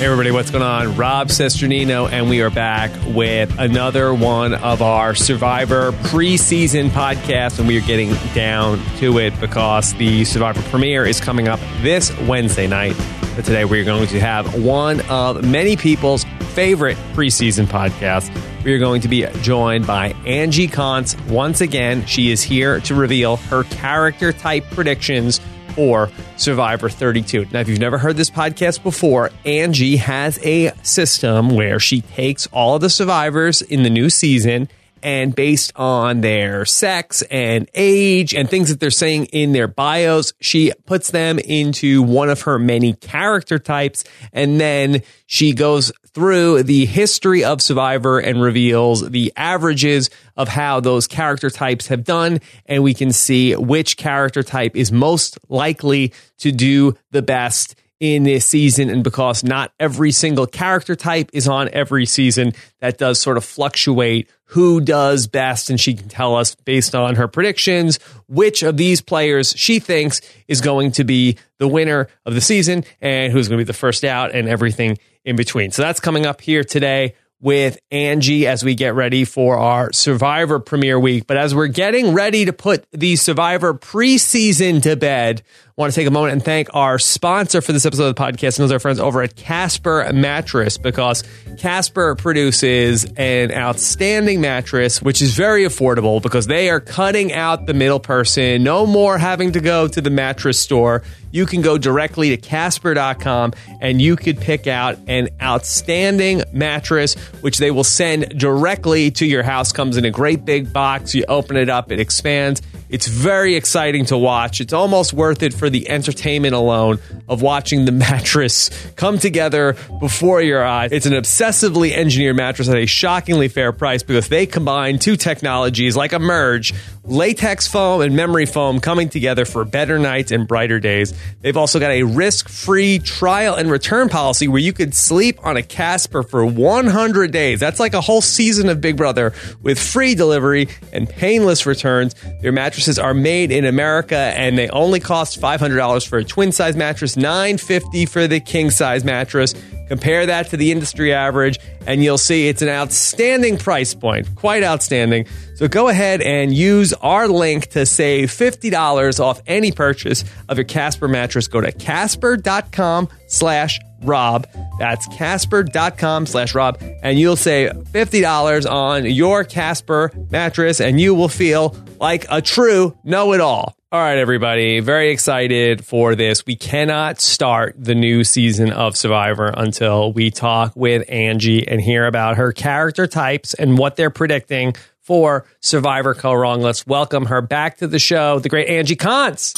Hey everybody, what's going on? Rob Cesternino, and we are back with another one of our Survivor preseason podcasts, and we are getting down to it because the Survivor premiere is coming up this Wednesday night. But today we're going to have one of many people's favorite preseason podcasts. We are going to be joined by Angie Caunce once again. She is here to reveal her character type predictions for Survivor 32. Now, if you've never heard this podcast before, Angie has a system where she takes all of the survivors in the new season and based on their sex and age and things that they're saying in their bios, she puts them into one of her many character types. And then she goes through the history of Survivor and reveals the averages of how those character types have done. And we can see which character type is most likely to do the best in this season. And because not every single character type is on every season, that does sort of fluctuate who does best. And she can tell us based on her predictions which of these players she thinks is going to be the winner of the season and who's going to be the first out and everything in between. So that's coming up here today with Angie as we get ready for our Survivor premiere week. But as we're getting ready to put the Survivor preseason to bed, want to take a moment and thank our sponsor for this episode of the podcast, and those are our friends over at Casper Mattress, because Casper produces an outstanding mattress, which is very affordable because they are cutting out the middle person. No more having to go to the mattress store. You can go directly to Casper.com and you could pick out an outstanding mattress, which they will send directly to your house. Comes in a great big box. You open it up, it expands. It's very exciting to watch. It's almost worth it for the entertainment alone of watching the mattress come together before your eyes. It's an obsessively engineered mattress at a shockingly fair price because they combine two technologies like a merge latex foam and memory foam coming together for better nights and brighter days. They've also got a risk free trial and return policy where you could sleep on a Casper for 100 days. That's like a whole season of Big Brother with free delivery and painless returns. Their mattresses are made in America and they only cost $500 for a twin size mattress, 950 for the king size mattress. Compare that to the industry average, and you'll see it's an outstanding price point, quite outstanding. So go ahead and use our link to save $50 off any purchase of your Casper mattress. Go to casper.com slash Rob. That's casper.com slash Rob. And you'll save $50 on your Casper mattress and you will feel like a true know it all. All right, everybody. Very excited for this. We cannot start the new season of Survivor until we talk with Angie and hear about her character types and what they're predicting for Survivor Kaôh Rōng. Let's welcome her back to the show, the great Angie Caunce.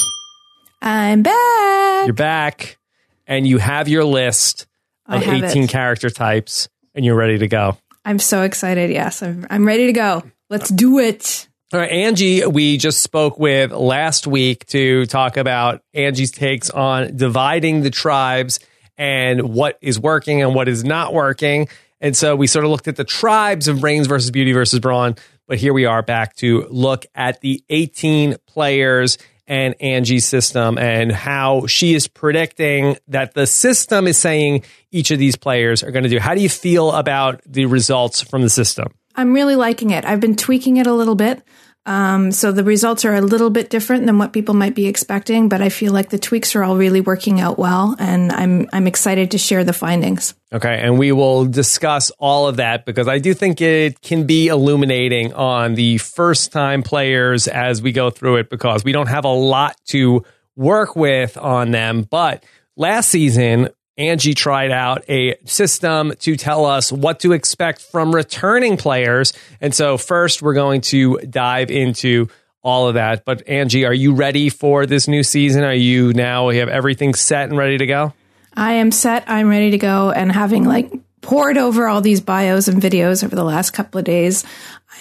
I'm back. You're back and you have your list of 18 it. character types and you're ready to go. I'm so excited. Yes, I'm, I'm ready to go. Let's do it. All right, Angie, we just spoke with last week to talk about Angie's takes on dividing the tribes and what is working and what is not working. And so we sort of looked at the tribes of brains versus beauty versus brawn. But here we are back to look at the 18 players and Angie's system and how she is predicting that the system is saying each of these players are going to do. How do you feel about the results from the system? I'm really liking it. I've been tweaking it a little bit. Um, so the results are a little bit different than what people might be expecting, but I feel like the tweaks are all really working out well, and I'm I'm excited to share the findings. Okay, and we will discuss all of that because I do think it can be illuminating on the first time players as we go through it because we don't have a lot to work with on them. But last season, Angie tried out a system to tell us what to expect from returning players. And so, first, we're going to dive into all of that. But, Angie, are you ready for this new season? Are you now, you have everything set and ready to go? I am set. I'm ready to go. And having like poured over all these bios and videos over the last couple of days,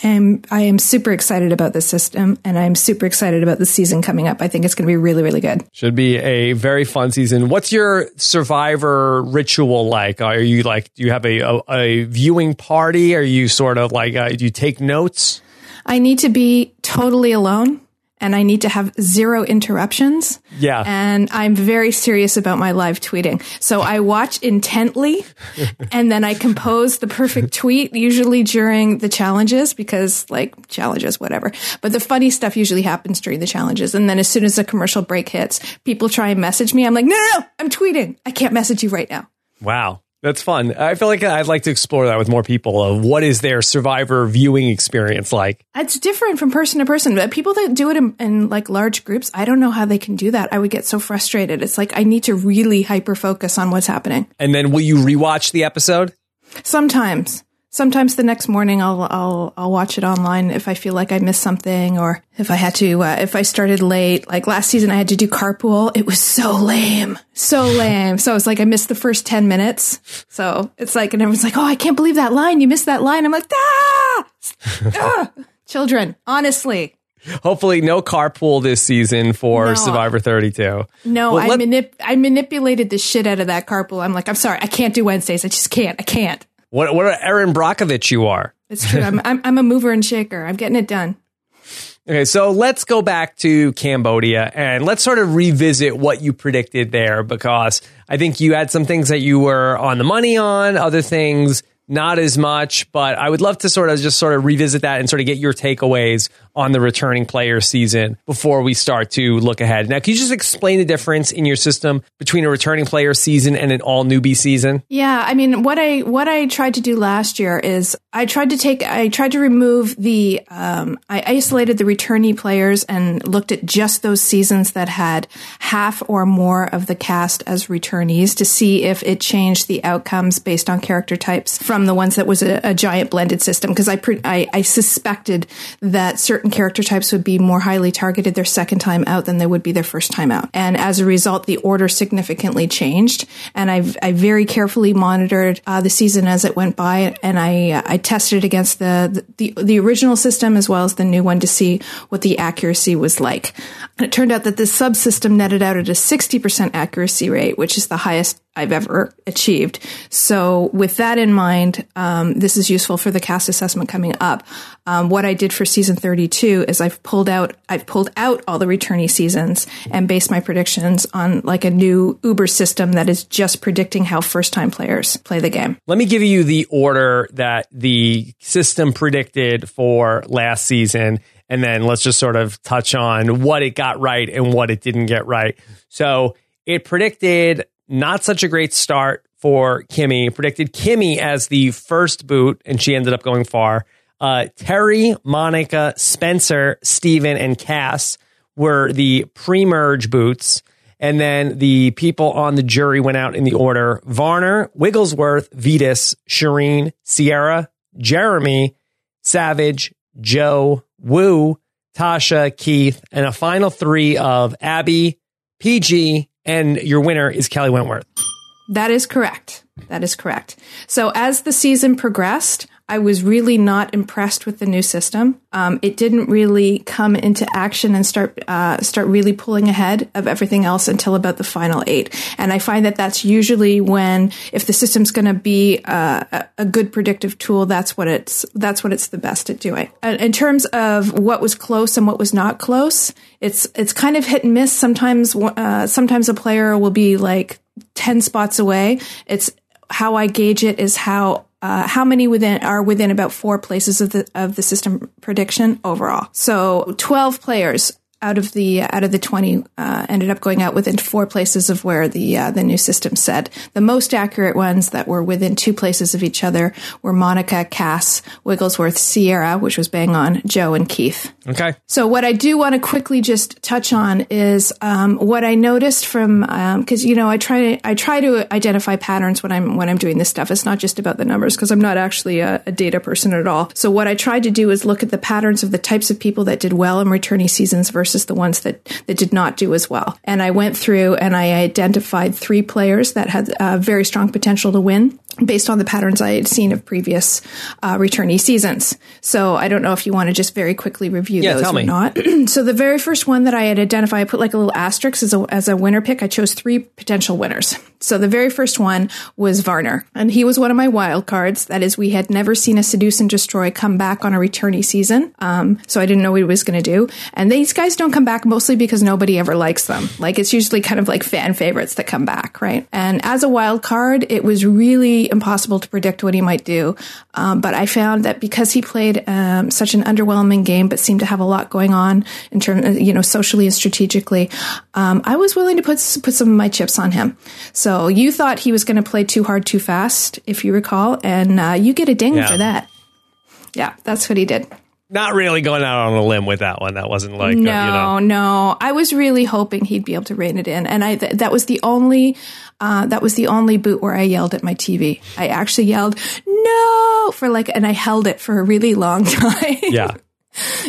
I am I am super excited about the system, and I'm super excited about the season coming up. I think it's going to be really really good. Should be a very fun season. What's your survivor ritual like? Are you like, do you have a, a, a viewing party? Are you sort of like, uh, do you take notes? I need to be totally alone and I need to have zero interruptions. Yeah. And I'm very serious about my live tweeting. So I watch intently and then I compose the perfect tweet, usually during the challenges because like challenges, whatever. But the funny stuff usually happens during the challenges. And then as soon as the commercial break hits, people try and message me. I'm like, no, no, no, I'm tweeting. I can't message you right now. Wow. That's fun. I feel like I'd like to explore that with more people of what is their survivor viewing experience like. It's different from person to person. But people that do it in, in, like large groups, I don't know how they can do that. I would get so frustrated. It's like I need to really hyper focus on what's happening. And then will you rewatch the episode? Sometimes. Sometimes the next morning I'll I'll I'll watch it online if I feel like I missed something or if I had to uh, if I started late. Like last season I had to do carpool. It was so lame. So lame. So it's like I missed the first 10 minutes. So it's like and everyone's like, "Oh, I can't believe that line. You missed that line." I'm like, "Ah!" ah! Children, honestly. Hopefully, no carpool this season for No. Survivor 32. No, Well, I let- manip- I manipulated the shit out of that carpool. I'm like, "I'm sorry. I can't do Wednesdays. I just can't. I can't." What what Erin Brockovich you are. It's true. I'm, I'm I'm a mover and shaker. I'm getting it done. Okay, so let's go back to Cambodia and let's sort of revisit what you predicted there because I think you had some things that you were on the money on, other things not as much, but I would love to sort of just sort of revisit that and sort of get your takeaways on the returning player season before we start to look ahead. Now, can you just explain the difference in your system between a returning player season and an all newbie season? Yeah, I mean, what I what I tried to do last year is I tried to take I tried to remove the um, I isolated the returnee players and looked at just those seasons that had half or more of the cast as returnees to see if it changed the outcomes based on character types from the ones that was a, a giant blended system because I, pre- I I suspected that certain character types would be more highly targeted their second time out than they would be their first time out, and as a result, the order significantly changed. And I've I very carefully monitored uh, the season as it went by, and I uh, I tested against the, the the original system as well as the new one to see what the accuracy was like. It turned out that this subsystem netted out at a sixty percent accuracy rate, which is the highest I've ever achieved. So with that in mind, um, this is useful for the cast assessment coming up. Um, what I did for season 32 is I've pulled out, I've pulled out all the returnee seasons and based my predictions on like a new Uber system that is just predicting how first time players play the game. Let me give you the order that the system predicted for last season, and then let's just sort of touch on what it got right and what it didn't get right. So it predicted not such a great start for Kimmy. It predicted Kimmy as the first boot, and she ended up going far. Uh, Terry, Monica, Spencer, Stephen, and Cass were the pre-merge boots. And then the people on the jury went out in the order Varner, Wigglesworth, Vytas, Shirin, Sierra, Jeremy, Savage, Joe, Wu, Tasha, Keith, and a final three of Abby, PG, and your winner is Kelly Wentworth. That is correct. That is correct. So as the season progressed, I was really not impressed with the new system. Um, it didn't really come into action and start uh, start really pulling ahead of everything else until about the final eight. And I find that that's usually when, if the system's going to be uh, a, good predictive tool, that's what it's that's what it's the best at doing. In terms of what was close and what was not close, it's it's kind of hit and miss. Sometimes uh, sometimes a player will be like 10 spots away. It's how I gauge it is how uh, how many within are within about four places of the of the system prediction overall. So 12 players out of the out of the 20 uh, ended up going out within four places of where the uh, the new system said. The most accurate ones that were within two places of each other were Monica, Cass, Wigglesworth, Sierra, which was bang on, Joe, and Keith. Okay. So what I do want to quickly just touch on is um, what I noticed from because you know I try to I try to identify patterns when I'm when I'm doing this stuff. It's not just about the numbers because I'm not actually a, a data person at all. So what I tried to do is look at the patterns of the types of people that did well in returnee seasons versus the ones that that did not do as well. And I went through and I identified three players that had uh, very strong potential to win based on the patterns I had seen of previous uh, returnee seasons. So I don't know if you want to just very quickly review Yeah, those or me. not. so the very first one that I had identified, I put like a little asterisk as a, as a winner pick. I chose three potential winners. So the very first one was Varner, and he was one of my wild cards. That is, we had never seen a seduce and destroy come back on a returnee season. Um, so I didn't know what he was going to do. And these guys don't come back mostly because nobody ever likes them. Like it's usually kind of like fan favorites that come back, right? And as a wild card, it was really impossible to predict what he might do. Um, but I found that because he played um, such an underwhelming game, but seemed to have a lot going on in terms, you know, socially and strategically, um, I was willing to put put some of my chips on him. So you thought he was going to play too hard, too fast, if you recall, and uh, you get a ding Yeah. for that. Yeah, that's what he did. Not really going out on a limb with that one. That wasn't like, uh, you No, know. no. I was really hoping he'd be able to rein it in, and I th- that was the only uh, that was the only boot where I yelled at my TV. I actually yelled no for like, and I held it for a really long time. Yeah.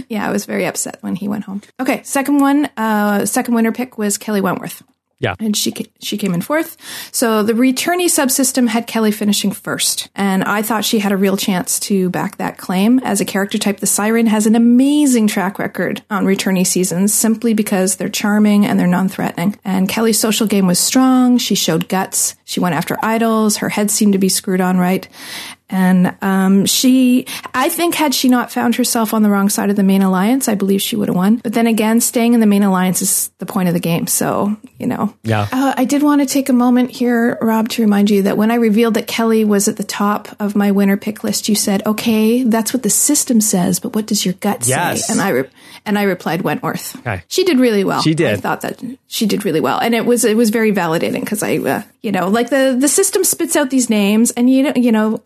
yeah, I was very upset when he went home. Okay, second one, uh, second winner pick was Kelly Wentworth. Yeah. And she she came in fourth. So the returnee subsystem had Kelly finishing first, and I thought she had a real chance to back that claim. As a character type, the Siren has an amazing track record on returnee seasons, simply because they're charming and they're non-threatening. And Kelly's social game was strong. She showed guts. She went after idols. Her head seemed to be screwed on right. And um, she, I think, had she not found herself on the wrong side of the main alliance, I believe she would have won. But then again, staying in the main alliance is the point of the game. So, you know. Yeah. Uh, I did want to take a moment here, Rob, to remind you that when I revealed that Kelly was at the top of my winner pick list, you said, "Okay, that's what the system says, but what does your gut Yes. say?" And I re- and I replied, "Wentworth." Okay. She did really well. She did. I thought that she did really well, and it was it was very validating because I, uh, you know, like the the system spits out these names, and you know, you know.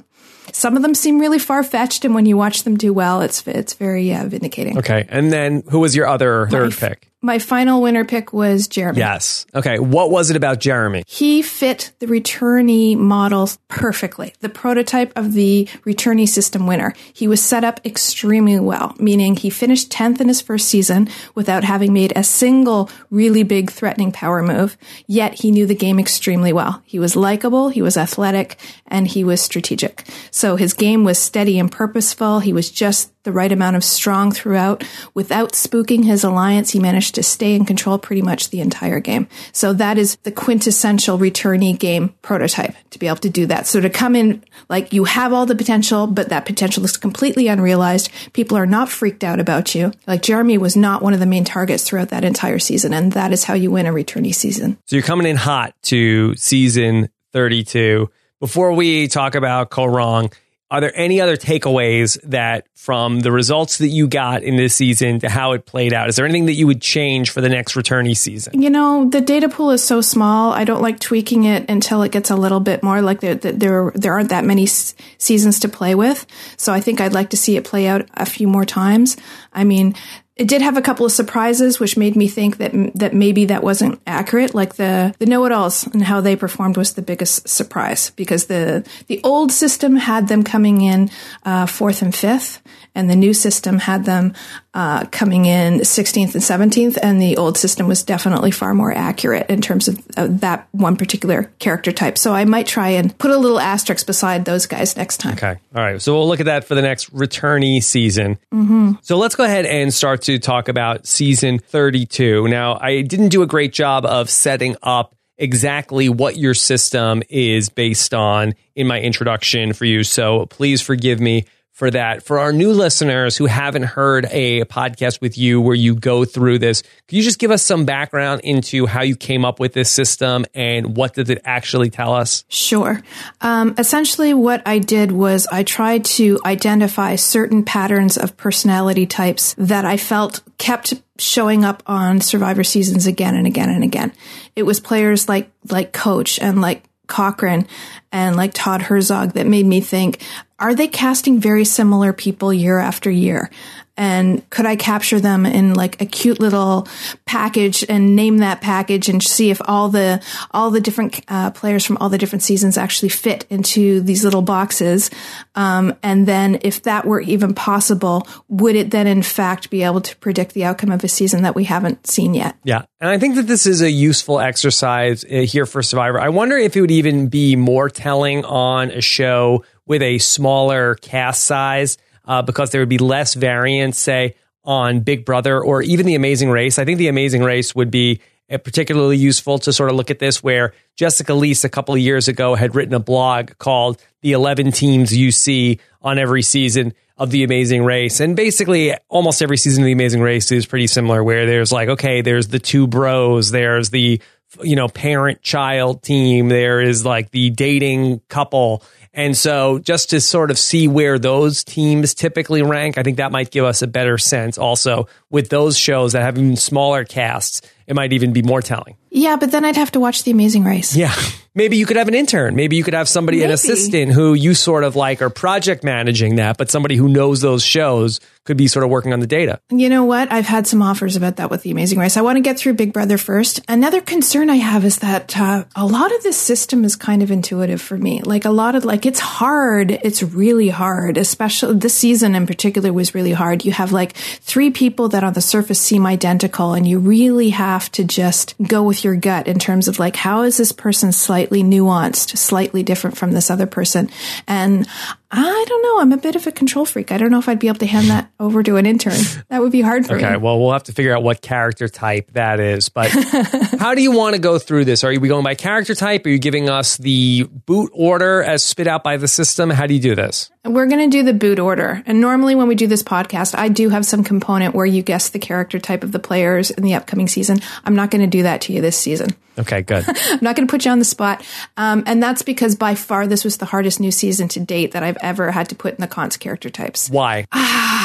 Some of them seem really far fetched, and when you watch them do well, it's it's very uh, vindicating. Okay. And then who was your other third f- pick? My final winner pick was Jeremy. Yes. Okay. What was it about Jeremy? He fit the returnee model perfectly, the prototype of the returnee system winner. He was set up extremely well, meaning he finished 10th in his first season without having made a single really big threatening power move, yet he knew the game extremely well. He was likable, he was athletic, and he was strategic. So his game was steady and purposeful. He was just the right amount of strong throughout. Without spooking his alliance, he managed to stay in control pretty much the entire game. So that is the quintessential returnee game prototype to be able to do that. So to come in like you have all the potential, but that potential is completely unrealized. People are not freaked out about you. Like Jeremy was not one of the main targets throughout that entire season. And that is how you win a returnee season. So you're coming in hot to season 32. Before we talk about Kaôh Rōng, are there any other takeaways that from the results that you got in this season to how it played out? Is there anything that you would change for the next returnee season? You know, the data pool is so small. I don't like tweaking it until it gets a little bit more like there there there aren't that many seasons to play with. So I think I'd like to see it play out a few more times. I mean, it did have a couple of surprises, which made me think that that maybe that wasn't accurate. Like the the know-it-alls and how they performed was the biggest surprise because the the old system had them coming in uh, fourth and fifth, and the new system had them uh, coming in 16th and 17th, and the old system was definitely far more accurate in terms of, of that one particular character type. So I might try and put a little asterisk beside those guys next time. Okay. All right. So we'll look at that for the next returnee season. Mm-hmm. So let's go ahead and start to talk about season 32. Now, I didn't do a great job of setting up exactly what your system is based on in my introduction for you. So please forgive me for that. For our new listeners who haven't heard a podcast with you where you go through this, could you just give us some background into how you came up with this system and what does it actually tell us? Sure. Um, essentially, what I did was I tried to identify certain patterns of personality types that I felt kept showing up on Survivor seasons again and again and again. It was players like like Coach and like Cochran and like Todd Herzog that made me think are they casting very similar people year after year? And could I capture them in like a cute little package and name that package and see if all the all the different uh, players from all the different seasons actually fit into these little boxes? Um, and then, if that were even possible, would it then in fact be able to predict the outcome of a season that we haven't seen yet? Yeah, and I think that this is a useful exercise uh, here for Survivor. I wonder if it would even be more telling on a show with a smaller cast size uh, because there would be less variance, say, on Big Brother or even The Amazing Race. I think The Amazing Race would be particularly useful to sort of look at this, where Jessica Liese a couple of years ago had written a blog called The 11 Teams You See on Every Season of The Amazing Race. And basically, almost every season of The Amazing Race is pretty similar, where there's like, okay, there's the two bros, there's the you know parent child team there is like the dating couple and so just to sort of see where those teams typically rank, I think that might give us a better sense. Also with those shows that have even smaller casts. It might even be more telling. Yeah, but then I'd have to watch The Amazing Race. Yeah. Maybe you could have an intern. Maybe you could have somebody, Maybe. an assistant who you sort of like are project managing that, but somebody who knows those shows could be sort of working on the data. You know what? I've had some offers about that with The Amazing Race. I want to get through Big Brother first. Another concern I have is that uh, a lot of this system is kind of intuitive for me. Like a lot of, like, it's hard. It's really hard, especially this season in particular was really hard. You have like three people that on the surface seem identical, and you really have to just go with your gut in terms of like, how is this person slightly nuanced, slightly different from this other person? And I don't know. I'm a bit of a control freak. I don't know if I'd be able to hand that over to an intern. That would be hard for Okay, me. Okay, well, we'll have to figure out what character type that is. But how do you want to go through this? Are we going by character type? Are you giving us the boot order as spit out by the system? How do you do this? We're going to do the boot order. And normally when we do this podcast, I do have some component where you guess the character type of the players in the upcoming season. I'm not going to do that to you this season. Okay, good. I'm not going to put you on the spot. Um, and that's because by far this was the hardest new season to date that I've ever had to put in the cons character types. Why?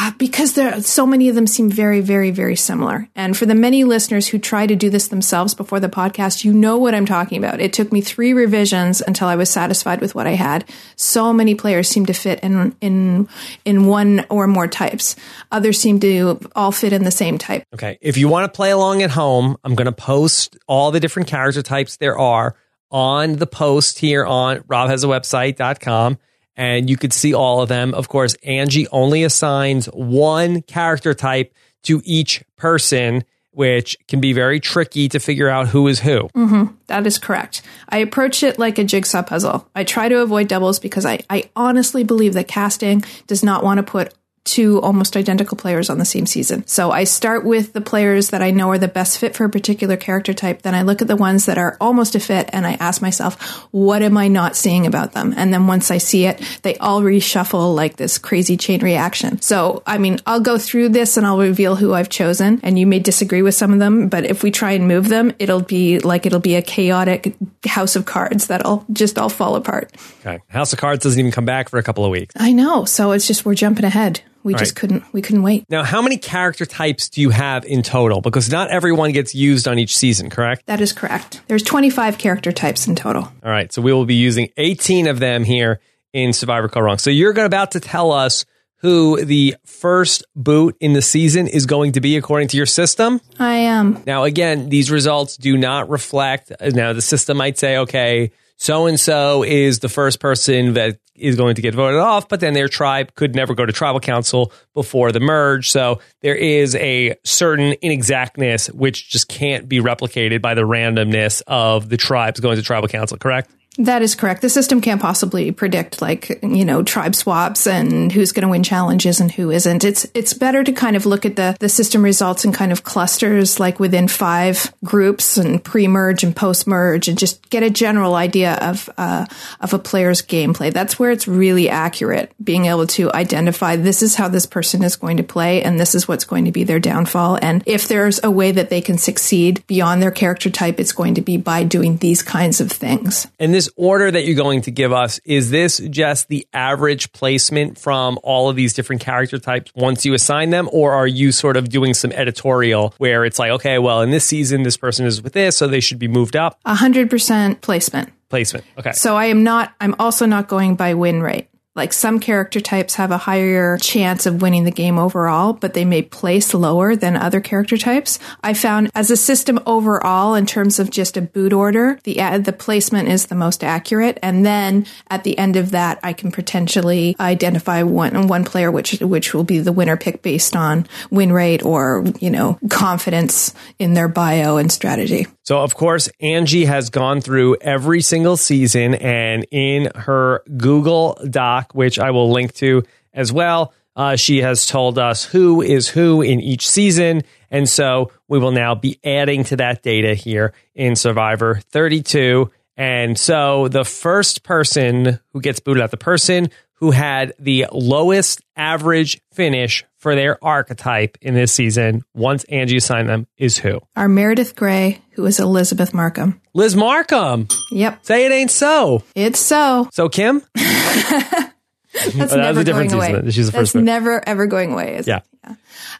Uh, because there so many of them seem very very very similar. And for the many listeners who try to do this themselves before the podcast you know what i'm talking about. It took me three revisions until i was satisfied with what i had. So many players seem to fit in in in one or more types. Others seem to all fit in the same type. Okay. If you want to play along at home, I'm going to post all the different character types there are on the post here on robhasawebsite.com and you could see all of them. Of course, Angie only assigns one character type to each person, which can be very tricky to figure out who is who. Mm-hmm. That is correct. I approach it like a jigsaw puzzle. I try to avoid doubles because I, I honestly believe that casting does not want to put two almost identical players on the same season. So I start with the players that I know are the best fit for a particular character type. Then I look at the ones that are almost a fit and I ask myself, what am I not seeing about them? And then once I see it, they all reshuffle like this crazy chain reaction. So, I mean, I'll go through this and I'll reveal who I've chosen and you may disagree with some of them, but if we try and move them, it'll be like it'll be a chaotic house of cards that'll just all fall apart. Okay. House of Cards doesn't even come back for a couple of weeks. I know. So it's just we're jumping ahead. We just right. couldn't we couldn't wait. Now, how many character types do you have in total? Because not everyone gets used on each season, correct? That is correct. There's 25 character types in total. All right, so we will be using 18 of them here in Survivor Kaôh Rōng. So you're about to tell us who the first boot in the season is going to be according to your system. I am. Now, again, these results do not reflect. Now, the system might say, okay, so and so is the first person that is going to get voted off, but then their tribe could never go to tribal council before the merge. So there is a certain inexactness which just can't be replicated by the randomness of the tribes going to tribal council, correct? That is correct. The system can't possibly predict like, you know, tribe swaps and who's going to win challenges and who isn't. It's it's better to kind of look at the the system results in kind of clusters like within five groups and pre-merge and post-merge and just get a general idea of uh, of a player's gameplay. That's where it's really accurate, being able to identify this is how this person is going to play and this is what's going to be their downfall and if there's a way that they can succeed beyond their character type, it's going to be by doing these kinds of things. And this order that you're going to give us, is this just the average placement from all of these different character types once you assign them? Or are you sort of doing some editorial where it's like, okay, well, in this season, this person is with this, so they should be moved up? A hundred percent placement. Placement. Okay. So I am not. I'm also not going by win rate. Like some character types have a higher chance of winning the game overall, but they may place lower than other character types. I found as a system overall, in terms of just a boot order, the uh, the placement is the most accurate, and then at the end of that, I can potentially identify one one player which which will be the winner pick based on win rate or you know confidence in their bio and strategy. So, of course, Angie has gone through every single season and in her Google Doc, which I will link to as well, uh, she has told us who is who in each season. And so we will now be adding to that data here in Survivor 32. And so the first person who gets booted out, the person who had the lowest average finish for their archetype in this season, once Angie assigned them, is who? Our Meredith Grey, who is Elizabeth Markham. Liz Markham. Yep, Say it ain't so. it's so. So, Kim? That's never going season. away. She's the That's first one. never ever going away. Is Yeah. it?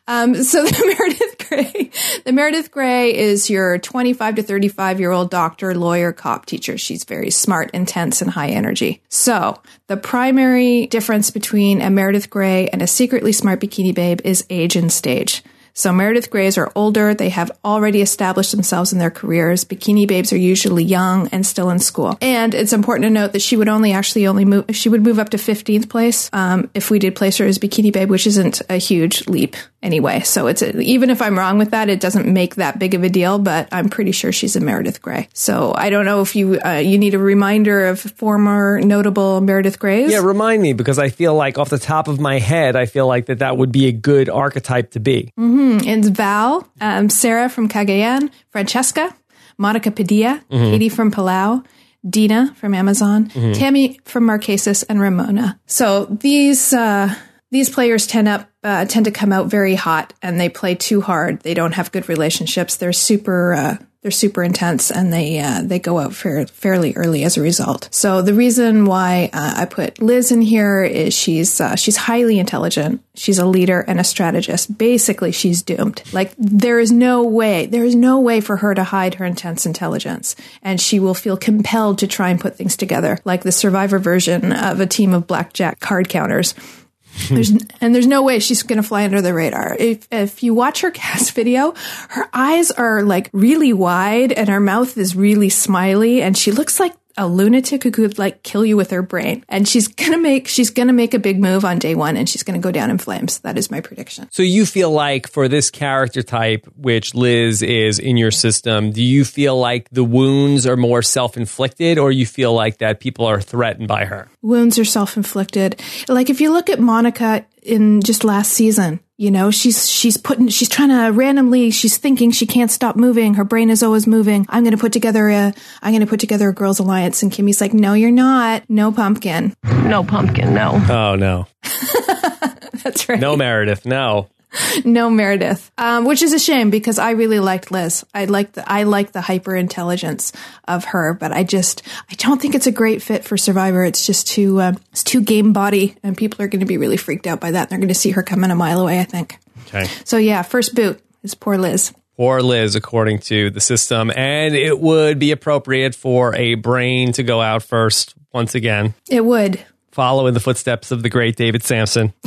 Um, so the Meredith Grey, the Meredith Grey is your 25 to 35 year old doctor, lawyer, cop teacher. She's very smart, intense, and high energy. So the primary difference between a Meredith Grey and a secretly smart bikini babe is age and stage. So Meredith Greys are older. They have already established themselves in their careers. Bikini babes are usually young and still in school. And it's important to note that she would only actually only move, she would move up to 15th place um, if we did place her as bikini babe, which isn't a huge leap anyway. So it's a, even if I'm wrong with that, it doesn't make that big of a deal. But I'm pretty sure she's a Meredith Grey. So I don't know if you uh, you need a reminder of former notable Meredith Greys. Yeah, remind me because I feel like off the top of my head, I feel like that that would be a good archetype to be. It's Val, um, Sarah from Cagayan, Francesca, Monica Padilla, Katie from Palau, Deena from Amazon, Tammy from Marquesas, and Ramona. So these uh, these players tend up uh, tend to come out very hot, and they play too hard. They don't have good relationships. They're super. Uh, they're super intense and they uh, they go out fair, fairly early as a result. So the reason why uh, I put Liz in here is she's uh, she's highly intelligent. She's a leader and a strategist. Basically, she's doomed. Like there is no way there is no way for her to hide her intense intelligence, and she will feel compelled to try and put things together, like the Survivor version of a team of blackjack card counters. There's and there's no way she's going to fly under the radar. If if you watch her cast video, her eyes are like really wide and her mouth is really smiley and she looks like a lunatic who could like kill you with her brain. And she's going to make she's to make a big move on day 1 and she's going to go down in flames. That is my prediction. So you feel like for this character type, which Liz is in your system, do you feel like the wounds are more self-inflicted or you feel like that people are threatened by her? wounds are self-inflicted. Like if you look at Monica in just last season, you know, she's she's putting she's trying to randomly she's thinking she can't stop moving. Her brain is always moving. I'm going to put together a I'm going to put together a girls alliance and Kimmy's like, "No, you're not. No pumpkin." No pumpkin, no. Oh no. That's right. No Meredith, no. no Meredith, um, which is a shame because I really liked Liz. I like the I like the hyper intelligence of her, but I just I don't think it's a great fit for Survivor. It's just too uh, it's too game body, and people are going to be really freaked out by that. They're going to see her coming a mile away. I think. Okay. So yeah, first boot is poor Liz. Poor Liz, according to the system. And it would be appropriate for a brain to go out first once again. It would. Follow in the footsteps of the great David Samson.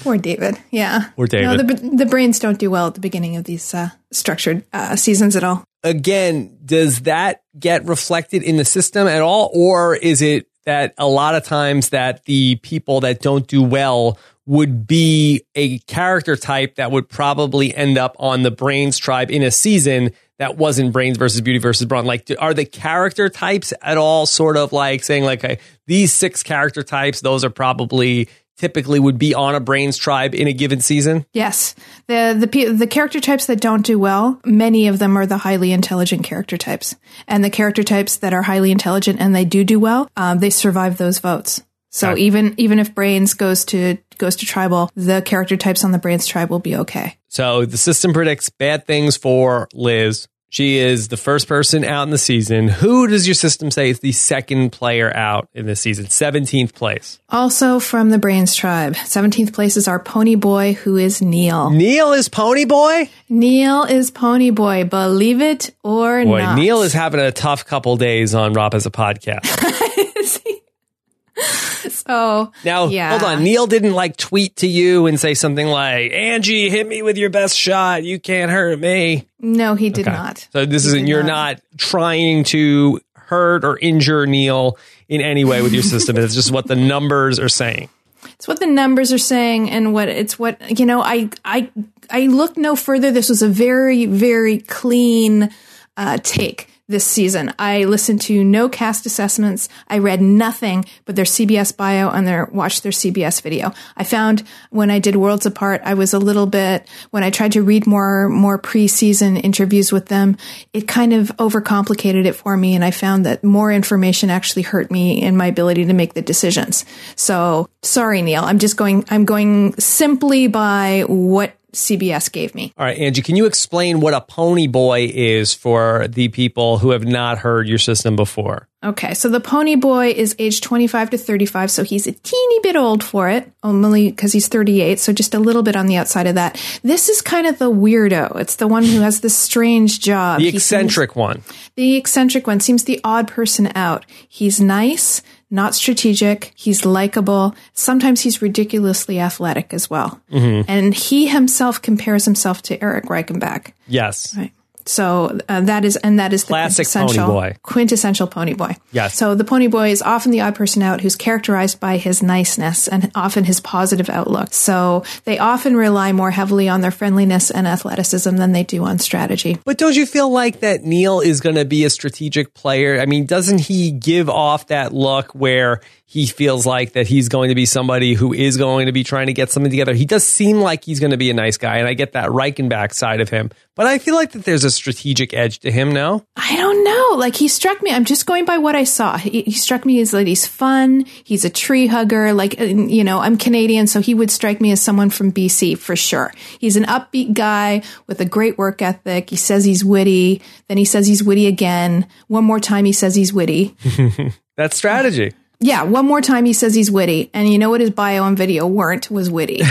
Poor David. Yeah. Poor David. No, the the brains don't do well at the beginning of these uh, structured uh, seasons at all. again, does that get reflected in the system at all? Or is it that a lot of times that the people that don't do well would be a character type that would probably end up on the Brains tribe in a season that wasn't Brains versus Beauty versus Brawn? Like, are the character types at all sort of like saying, like, okay, these six character types, those are probably typically would be on a Brains tribe in a given season? Yes, the the the character types that don't do well, many of them are the highly intelligent character types, and the character types that are highly intelligent and they do do well, um, they survive those votes. So Okay. even even if brains goes to goes to tribal, the character types on the brains tribe will be okay. So the system predicts bad things for Liz. She is the first person out in the season. Who does your system say is the second player out in this season? 17th place. Also from the brains tribe, seventeenth place is our pony boy, who is Neil. Neil is Pony Boy? Neil is pony boy, believe it or Boy, not. Neil is having a tough couple days on Rob Has a Podcast. So Now, yeah. hold on. Neil didn't like tweet to you and say something like, Angie, hit me with your best shot. You can't hurt me. No, he did not. So this He isn't, you're not trying to hurt or injure Neil in any way with your system. it's just what the numbers are saying. It's what the numbers are saying, and what it's what you know. I I I look no further. This was a very very clean uh, take this season. I listened to no cast assessments. I read nothing but their CBS bio and their watched their CBS video. I found when I did Worlds Apart, I was a little bit when I tried to read more more preseason interviews with them, it kind of overcomplicated it for me and I found that more information actually hurt me in my ability to make the decisions. So, sorry Neil, I'm just going I'm going simply by what CBS gave me. All right, Angie, can you explain what a pony boy is for the people who have not heard your system before? Okay, so the pony boy is age 25 to 35, so he's a teeny bit old for it, only because he's 38, so just a little bit on the outside of that. This is kind of the weirdo. It's the one who has this strange job. The He seems- eccentric one. the eccentric one seems the odd person out. He's nice, not strategic. He's likable. Sometimes he's ridiculously athletic as well. Mm-hmm. And he himself compares himself to Eric Reichenbach. Yes. Right. So uh, that is, and that is the Classic pony boy. quintessential pony boy. Yes. So the pony boy is often the odd person out who's characterized by his niceness and often his positive outlook. So they often rely more heavily on their friendliness and athleticism than they do on strategy. But don't you feel like that Neil is going to be a strategic player? I mean, doesn't he give off that look where he feels like that he's going to be somebody who is going to be trying to get something together? He does seem like he's going to be a nice guy, and I get that Reichenbach side of him. But I feel like that there's a strategic edge to him, now. I don't know. Like he struck me. I'm just going by what I saw. He, he struck me as like he's fun. He's a tree hugger. Like uh, you know, I'm Canadian, so he would strike me as someone from BC for sure. He's an upbeat guy with a great work ethic. He says he's witty. Then he says he's witty again. One more time, he says he's witty. That's strategy. Yeah, one more time he says he's witty. And you know what his bio and video weren't was witty.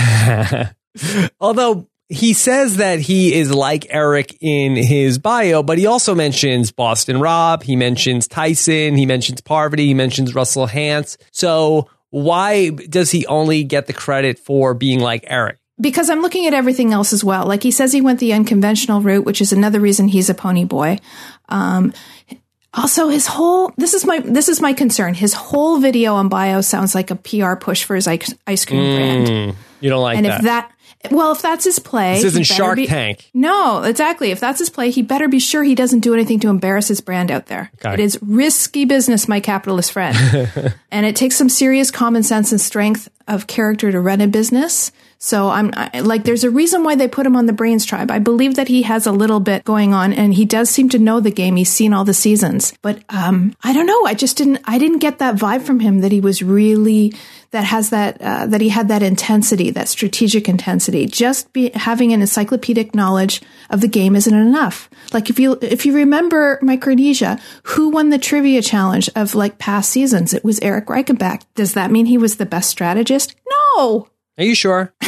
Although he says that he is like Eric in his bio, but he also mentions Boston Rob, he mentions Tyson, he mentions Parvati, he mentions Russell Hantz. So why does he only get the credit for being like Eric? because I'm looking at everything else as well. Like he says he went the unconventional route, which is another reason he's a pony boy. Um, also his whole this is my this is my concern. His whole video on bio sounds like a PR push for his ice, ice cream brand. You don't like And that. if that well, if that's his play, this isn't Shark be- Tank. No, exactly. If that's his play, he better be sure he doesn't do anything to embarrass his brand out there. Okay. It is risky business, my capitalist friend. and it takes some serious common sense and strength of character to run a business. So I'm I, like, there's a reason why they put him on the Brains Tribe. I believe that he has a little bit going on, and he does seem to know the game. He's seen all the seasons, but um, I don't know. I just didn't. I didn't get that vibe from him that he was really that has that uh, that he had that intensity, that strategic intensity. Just be, having an encyclopedic knowledge of the game isn't enough. Like if you if you remember Micronesia, who won the trivia challenge of like past seasons? It was Eric Reichenbach. Does that mean he was the best strategist? No. Are you sure?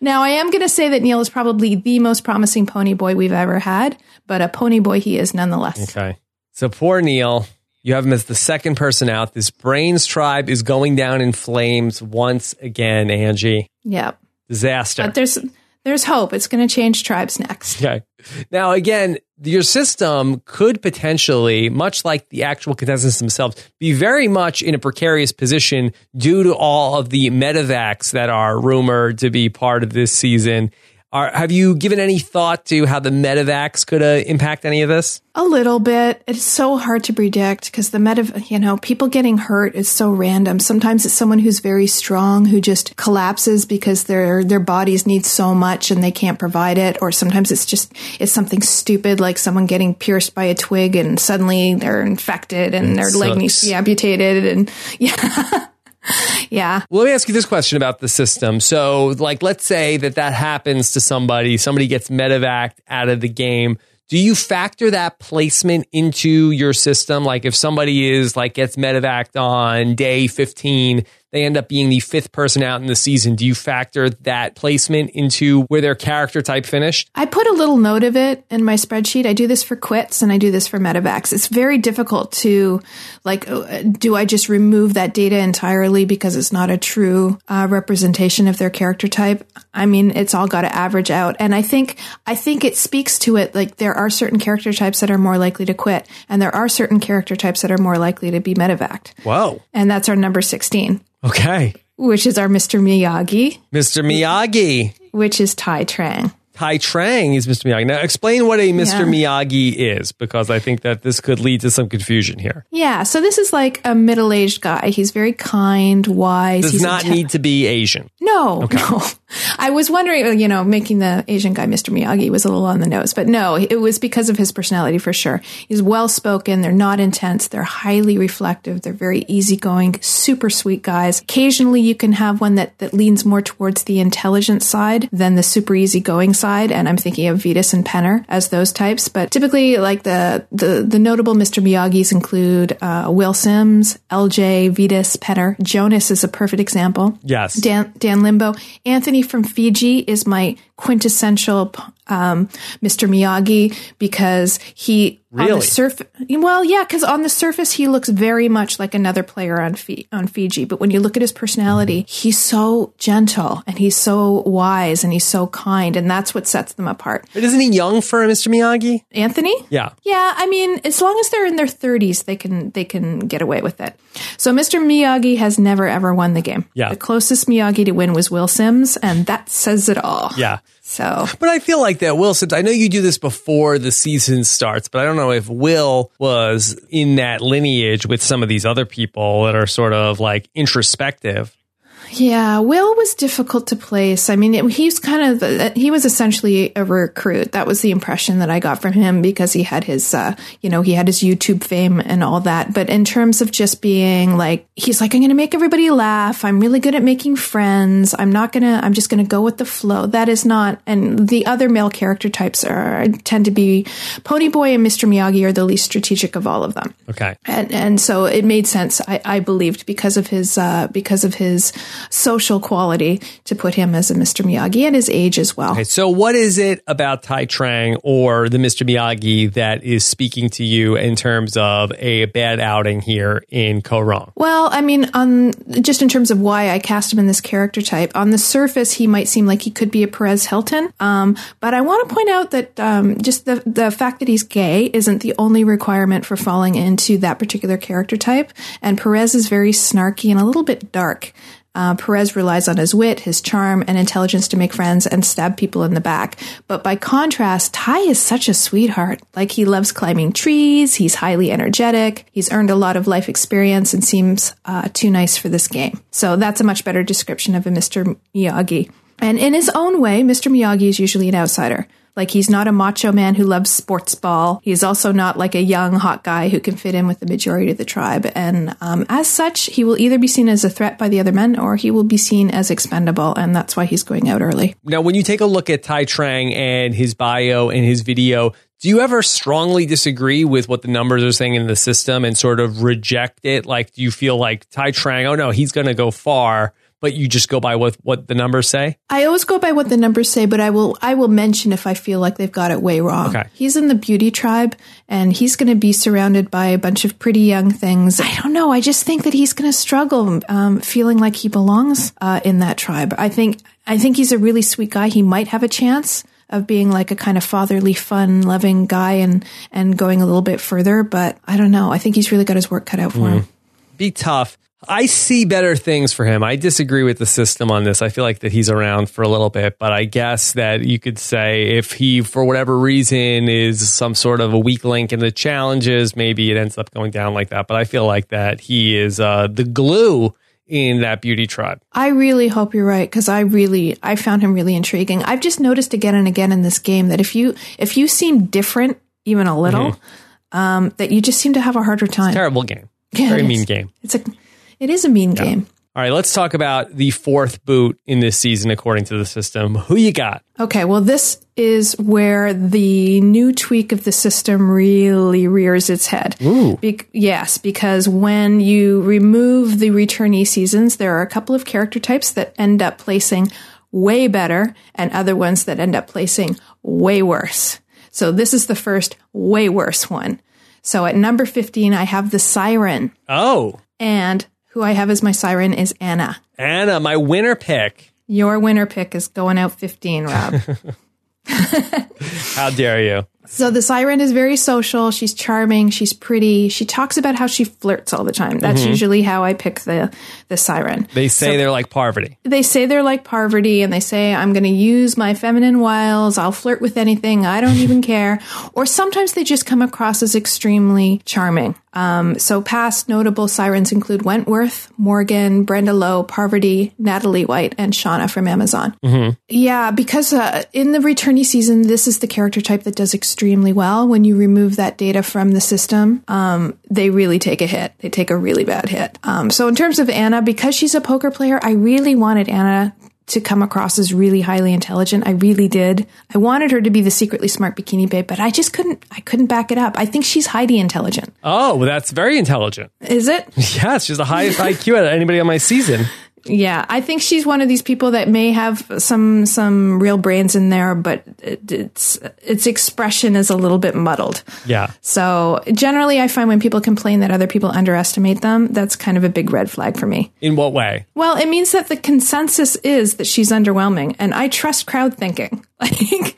Now I am going to say that Neil is probably the most promising pony boy we've ever had, but a pony boy he is nonetheless. Okay. So poor Neil. You have him as the second person out. This Brains tribe is going down in flames once again, Angie. Yep. Disaster. But there's there's hope. It's going to change tribes next. Okay. Now, again, your system could potentially, much like the actual contestants themselves, be very much in a precarious position due to all of the medevacs that are rumored to be part of this season. Are, have you given any thought to how the medevacs could uh, impact any of this? A little bit. It's so hard to predict because the meta, you know, people getting hurt is so random. Sometimes it's someone who's very strong who just collapses because their their bodies need so much and they can't provide it. Or sometimes it's just it's something stupid like someone getting pierced by a twig and suddenly they're infected and their leg needs to be amputated and yeah. yeah. Well, let me ask you this question about the system. So, like, let's say that that happens to somebody, somebody gets medevaced out of the game. Do you factor that placement into your system? Like, if somebody is like gets medevaced on day 15, they end up being the fifth person out in the season. Do you factor that placement into where their character type finished? I put a little note of it in my spreadsheet. I do this for quits and I do this for medevacs. It's very difficult to like, uh, do I just remove that data entirely because it's not a true uh, representation of their character type? I mean, it's all got to average out. And I think, I think it speaks to it. Like there are certain character types that are more likely to quit and there are certain character types that are more likely to be medevaced. Whoa. And that's our number 16. Okay. Which is our Mr. Miyagi. Mr. Miyagi. Which is Tai Trang. Tai Trang is Mr. Miyagi. Now, explain what a Mr. Yeah. Miyagi is, because I think that this could lead to some confusion here. Yeah, so this is like a middle aged guy. He's very kind, wise. Does He's not need to be Asian. No, okay. no. I was wondering, you know, making the Asian guy Mr. Miyagi was a little on the nose, but no, it was because of his personality for sure. He's well spoken. They're not intense. They're highly reflective. They're very easygoing, super sweet guys. Occasionally you can have one that, that leans more towards the intelligent side than the super easygoing side. And I'm thinking of Vytas and Penner as those types. But typically like the, the, the notable Mr. Miyagis include, uh, Will Sims, LJ, Vytas, Penner. Jonas is a perfect example. Yes. Dan, Dan Limbo. Anthony from Fiji is my quintessential um, Mr. Miyagi because he really? on the surface. Well, yeah, because on the surface he looks very much like another player on on Fiji, but when you look at his personality, mm-hmm. he's so gentle and he's so wise and he's so kind, and that's what sets them apart. But isn't he young for Mr. Miyagi? Anthony? Yeah, yeah. I mean, as long as they're in their thirties, they can they can get away with it. So Mr. Miyagi has never ever won the game. Yeah, the closest Miyagi to win was Will Sims, and that says it all. Yeah. So, but I feel like that Will Sims. I know you do this before the season starts, but I don't know if Will was in that lineage with some of these other people that are sort of like introspective. Yeah, Will was difficult to place. I mean, it, he's kind of he was essentially a recruit. That was the impression that I got from him because he had his, uh, you know, he had his YouTube fame and all that. But in terms of just being like, he's like, I'm going to make everybody laugh. I'm really good at making friends. I'm not gonna. I'm just going to go with the flow. That is not. And the other male character types are tend to be Ponyboy and Mr. Miyagi are the least strategic of all of them. Okay, and and so it made sense. I, I believed because of his uh, because of his social quality to put him as a Mr. Miyagi and his age as well. Okay, so what is it about Tai Trang or the Mr. Miyagi that is speaking to you in terms of a bad outing here in Kaôh Rōng? Well, I mean, on just in terms of why I cast him in this character type, on the surface he might seem like he could be a Perez Hilton, um, but I want to point out that um, just the the fact that he's gay isn't the only requirement for falling into that particular character type. And Perez is very snarky and a little bit dark. Uh, Perez relies on his wit, his charm, and intelligence to make friends and stab people in the back. But by contrast, Tai is such a sweetheart. Like he loves climbing trees, he's highly energetic, he's earned a lot of life experience, and seems uh, too nice for this game. So that's a much better description of a Mr. Miyagi. And in his own way, Mr. Miyagi is usually an outsider. Like he's not a macho man who loves sports ball. He's also not like a young hot guy who can fit in with the majority of the tribe. And um, as such, he will either be seen as a threat by the other men or he will be seen as expendable. And that's why he's going out early. Now, when you take a look at Tai Trang and his bio and his video, do you ever strongly disagree with what the numbers are saying in the system and sort of reject it? Like, do you feel like Tai Trang, oh no, he's going to go far? But you just go by what what the numbers say? I always go by what the numbers say, but I will I will mention if I feel like they've got it way wrong. Okay. He's in the beauty tribe and he's going to be surrounded by a bunch of pretty young things. I don't know. I just think that he's going to struggle um, feeling like he belongs uh, in that tribe. I think I think he's a really sweet guy. He might have a chance of being like a kind of fatherly, fun, loving guy and and going a little bit further, but I don't know. I think he's really got his work cut out for mm. him. Be tough. I see better things for him. I disagree with the system on this. I feel like that he's around for a little bit, but I guess that you could say if he, for whatever reason, is some sort of a weak link in the challenges, maybe it ends up going down like that. But I feel like that he is uh, the glue in that beauty tribe. I really hope you're right because I really I found him really intriguing. I've just noticed again and again in this game that if you if you seem different even a little, mm-hmm. um, that you just seem to have a harder time. terrible game. Yeah, Very mean game. It's a it is a mean yeah. game. All right, let's talk about the fourth boot in this season according to the system. Who you got? Okay, well, this is where the new tweak of the system really rears its head. Ooh. Be- yes, because when you remove the returnee seasons, there are a couple of character types that end up placing way better and other ones that end up placing way worse. So this is the first way worse one. So at number 15, I have the Siren. Oh, And who I have as my Siren is Anna. Anna, my winner pick. Your winner pick is going out 15, Rob. How dare you? So the siren is very social. She's charming. She's pretty. She talks about how she flirts all the time. That's usually how I pick the the siren. They say they're like Parvati. They say they're like Parvati, and they say I'm going to use my feminine wiles. I'll flirt with anything. I don't even care. Or sometimes they just come across as extremely charming. Um, so past notable sirens include Wentworth, Morgan, Brenda Lowe, Parvati, Natalie White, and Shawna from Amazon. Yeah, because uh, in the returnee season, this is the character type that does extremely well. When you remove that data from the system, um, they really take a hit. They take a really bad hit. Um, so in terms of Anna, because she's a poker player, I really wanted Anna to come across as really highly intelligent. I really did. I wanted her to be the secretly smart bikini babe, but I just couldn't. I couldn't back it up. I think she's highly intelligent. Oh, well, that's very intelligent. Is it? Yes, she's the highest IQ out of anybody on my season. Yeah, I think she's one of these people that may have some some real brains in there, but it, its its expression is a little bit muddled. Yeah. So generally, I find when people complain that other people underestimate them, that's kind of a big red flag for me. In what way? Well, it means that the consensus is that she's underwhelming, and I trust crowd thinking. Like,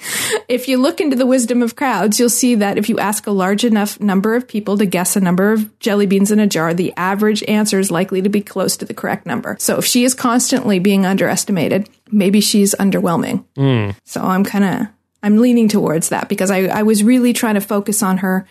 if you look into the wisdom of crowds, you'll see that if you ask a large enough number of people to guess a number of jelly beans in a jar, the average answer is likely to be close to the correct number. So if she is constantly being underestimated, maybe she's underwhelming. Hmm. So I'm kind of I'm leaning towards that because I, I was really trying to focus on her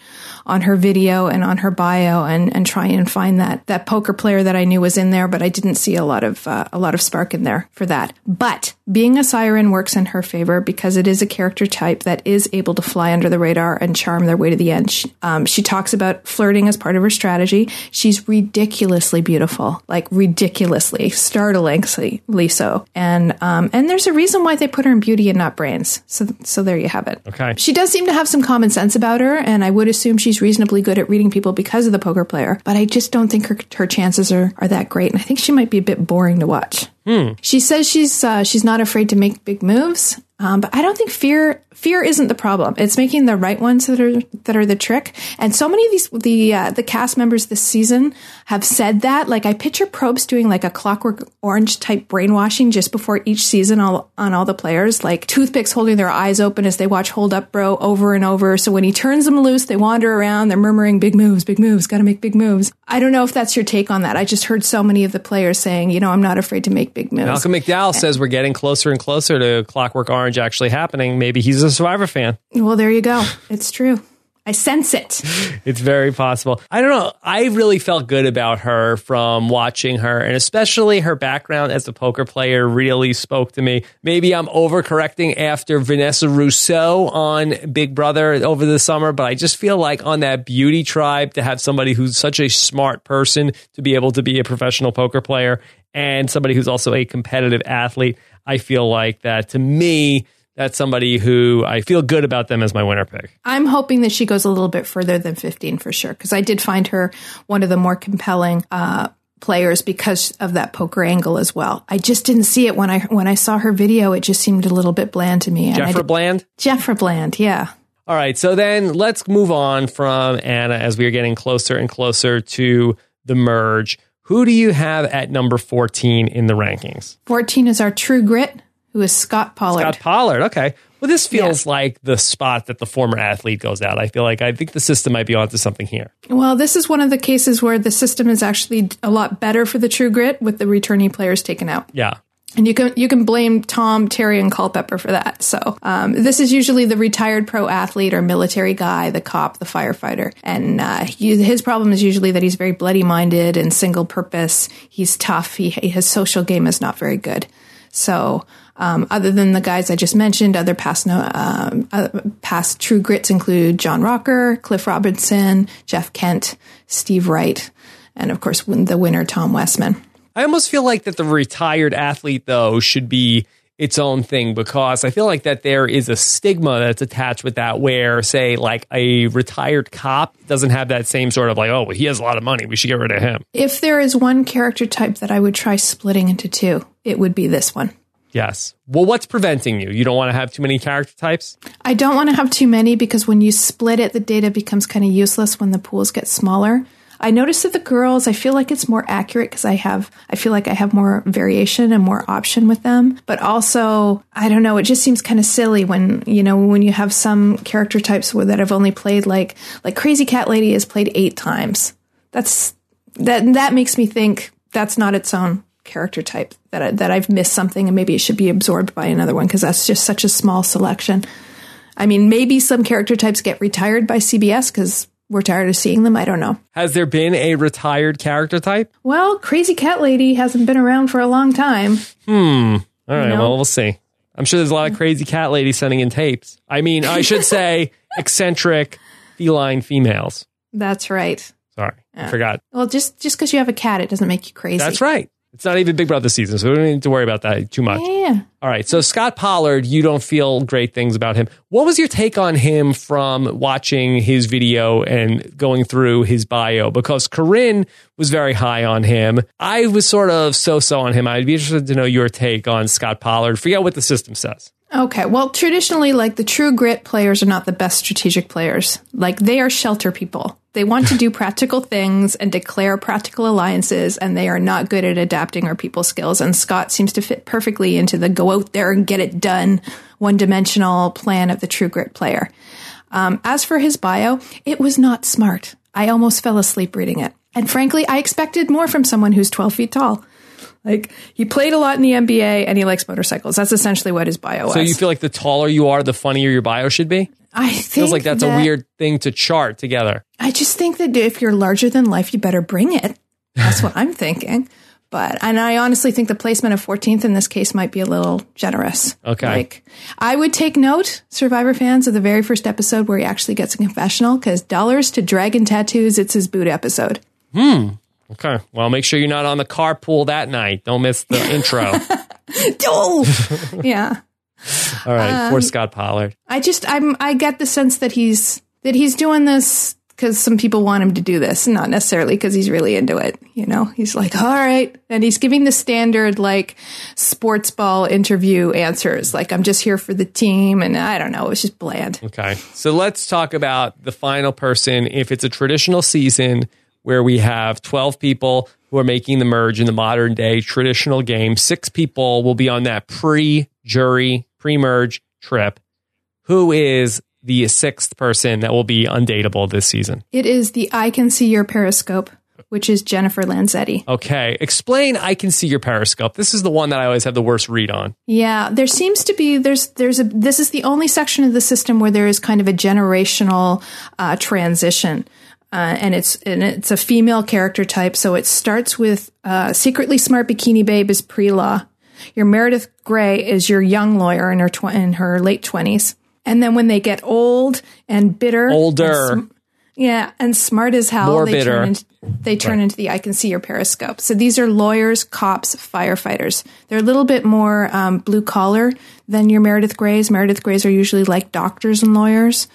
on her video and on her bio and, and try and find that that poker player that I knew was in there, but I didn't see a lot of uh, a lot of spark in there for that. But being a siren works in her favor because it is a character type that is able to fly under the radar and charm their way to the end. She, um, she talks about flirting as part of her strategy. She's ridiculously beautiful, like ridiculously, startlingly so. And um, and there's a reason why they put her in beauty and not brains. So so there you have it. Okay. She does seem to have some common sense about her, and I would assume she's reasonably good at reading people because of the poker player. But I just don't think her her chances are are that great, and I think she might be a bit boring to watch. She says she's uh, she's not afraid to make big moves, um, but I don't think fear fear isn't the problem. It's making the right ones that are that are the trick. And so many of these the uh, the cast members this season have said that. Like I picture Probst doing like a Clockwork Orange type brainwashing just before each season all, on all the players, like toothpicks holding their eyes open as they watch Hold Up Bro over and over. So when he turns them loose, they wander around. They're murmuring big moves, big moves, got to make big moves. I don't know if that's your take on that. I just heard so many of the players saying, you know, I'm not afraid to make big moves. Malcolm McDowell says we're getting closer and closer to Clockwork Orange actually happening. Maybe he's a Survivor fan. Well, there you go. It's true. I sense it. It's very possible. I don't know. I really felt good about her from watching her, and especially her background as a poker player really spoke to me. Maybe I'm overcorrecting after Vanessa Rousseau on Big Brother over the summer, but I just feel like on that beauty tribe to have somebody who's such a smart person to be able to be a professional poker player and somebody who's also a competitive athlete, I feel like that to me, that's somebody who I feel good about them as my winner pick. I'm hoping that she goes a little bit further than 15 for sure, because I did find her one of the more compelling uh, players because of that poker angle as well. I just didn't see it when I when I saw her video. It just seemed a little bit bland to me. Jeffra Bland? Jeffra Bland, yeah. All right, so then let's move on from Anna as we are getting closer and closer to the merge. Who do you have at number 14 in the rankings? 14 is our true grit, who is Scott Pollard. Scott Pollard. Okay. Well, this feels like the spot that the former athlete goes out. I feel like I think the system might be onto something here. Well, this is one of the cases where the system is actually a lot better for the true grit with the returnee players taken out. Yeah. And you can you can blame Tom, Terry, and Culpepper for that. So um, this is usually the retired pro athlete or military guy, the cop, the firefighter, and uh, he, his problem is usually that he's very bloody minded and single purpose. He's tough. He, his social game is not very good. So um, other than the guys I just mentioned, other past no, um, uh, past true grits include John Rocker, Cliff Robinson, Jeff Kent, Steve Wright, and of course the winner Tom Westman. I almost feel like that the retired athlete though should be its own thing because I feel like that there is a stigma that's attached with that where say like a retired cop doesn't have that same sort of like oh well, he has a lot of money we should get rid of him. If there is one character type that I would try splitting into two, it would be this one. Yes. Well, what's preventing you? You don't want to have too many character types? I don't want to have too many because when you split it, the data becomes kind of useless when the pools get smaller. I noticed that the girls, I feel like it's more accurate because I have, I feel like I have more variation and more option with them. But also, I don't know, it just seems kind of silly when, you know, when you have some character types that have only played like, like Crazy Cat Lady has played eight times. That's, that, that makes me think that's not its own character type that I, that I've missed something and maybe it should be absorbed by another one because that's just such a small selection. I mean, maybe some character types get retired by CBS because we're tired of seeing them. I don't know. Has there been a retired character type? Well, Crazy Cat Lady hasn't been around for a long time. Hmm. All right. You know? Well, we'll see. I'm sure there's a lot of crazy cat ladies sending in tapes. I mean, I should say eccentric feline females. That's right. Sorry, yeah. I forgot. Well, just just because you have a cat, it doesn't make you crazy. That's right. It's not even Big Brother the season, so we don't need to worry about that too much. Yeah. All right. So Scott Pollard, you don't feel great things about him. What was your take on him from watching his video and going through his bio? Because Corinne was very high on him. I was sort of so-so on him. I'd be interested to know your take on Scott Pollard. Forget what the system says. Okay. Well, traditionally, like the true grit players are not the best strategic players. Like they are shelter people. They want to do practical things and declare practical alliances, and they are not good at adapting our people skills. And Scott seems to fit perfectly into the go out there and get it done, one dimensional plan of the true grit player. Um, as for his bio, it was not smart. I almost fell asleep reading it. And frankly, I expected more from someone who's 12 feet tall. Like he played a lot in the NBA and he likes motorcycles. That's essentially what his bio was. So you feel like the taller you are, the funnier your bio should be? I think feels like that's that, a weird thing to chart together. I just think that if you're larger than life, you better bring it. That's what I'm thinking. But and I honestly think the placement of 14th in this case might be a little generous. Okay. Like I would take note, Survivor fans, of the very first episode where he actually gets a confessional because dollars to dragon tattoos. It's his boot episode. Hmm. Okay. Well, make sure you're not on the carpool that night. Don't miss the intro. oh, yeah. All right. Um, poor Scott Pollard. I just, I'm, I get the sense that he's, that he's doing this because some people want him to do this, not necessarily because he's really into it. You know, he's like, all right. And he's giving the standard like sports ball interview answers. Like, I'm just here for the team. And I don't know. It's just bland. Okay. So let's talk about the final person. If it's a traditional season, where we have 12 people who are making the merge in the modern day traditional game. Six people will be on that pre jury, pre merge trip. Who is the sixth person that will be undateable this season? It is the I Can See Your Periscope, which is Jennifer Lanzetti. Okay. Explain I Can See Your Periscope. This is the one that I always have the worst read on. Yeah. There seems to be, there's, there's a, this is the only section of the system where there is kind of a generational uh, transition. Uh, and it's and it's a female character type. So it starts with uh, secretly smart bikini babe is pre law. Your Meredith Grey is your young lawyer in her tw- in her late twenties, and then when they get old and bitter, older, and sm- yeah, and smart as hell, More they bitter. turn into, they turn right. into the I can see your periscope. So these are lawyers, cops, firefighters. They're a little bit more um, blue collar than your Meredith Greys. Meredith Greys are usually like doctors and lawyers.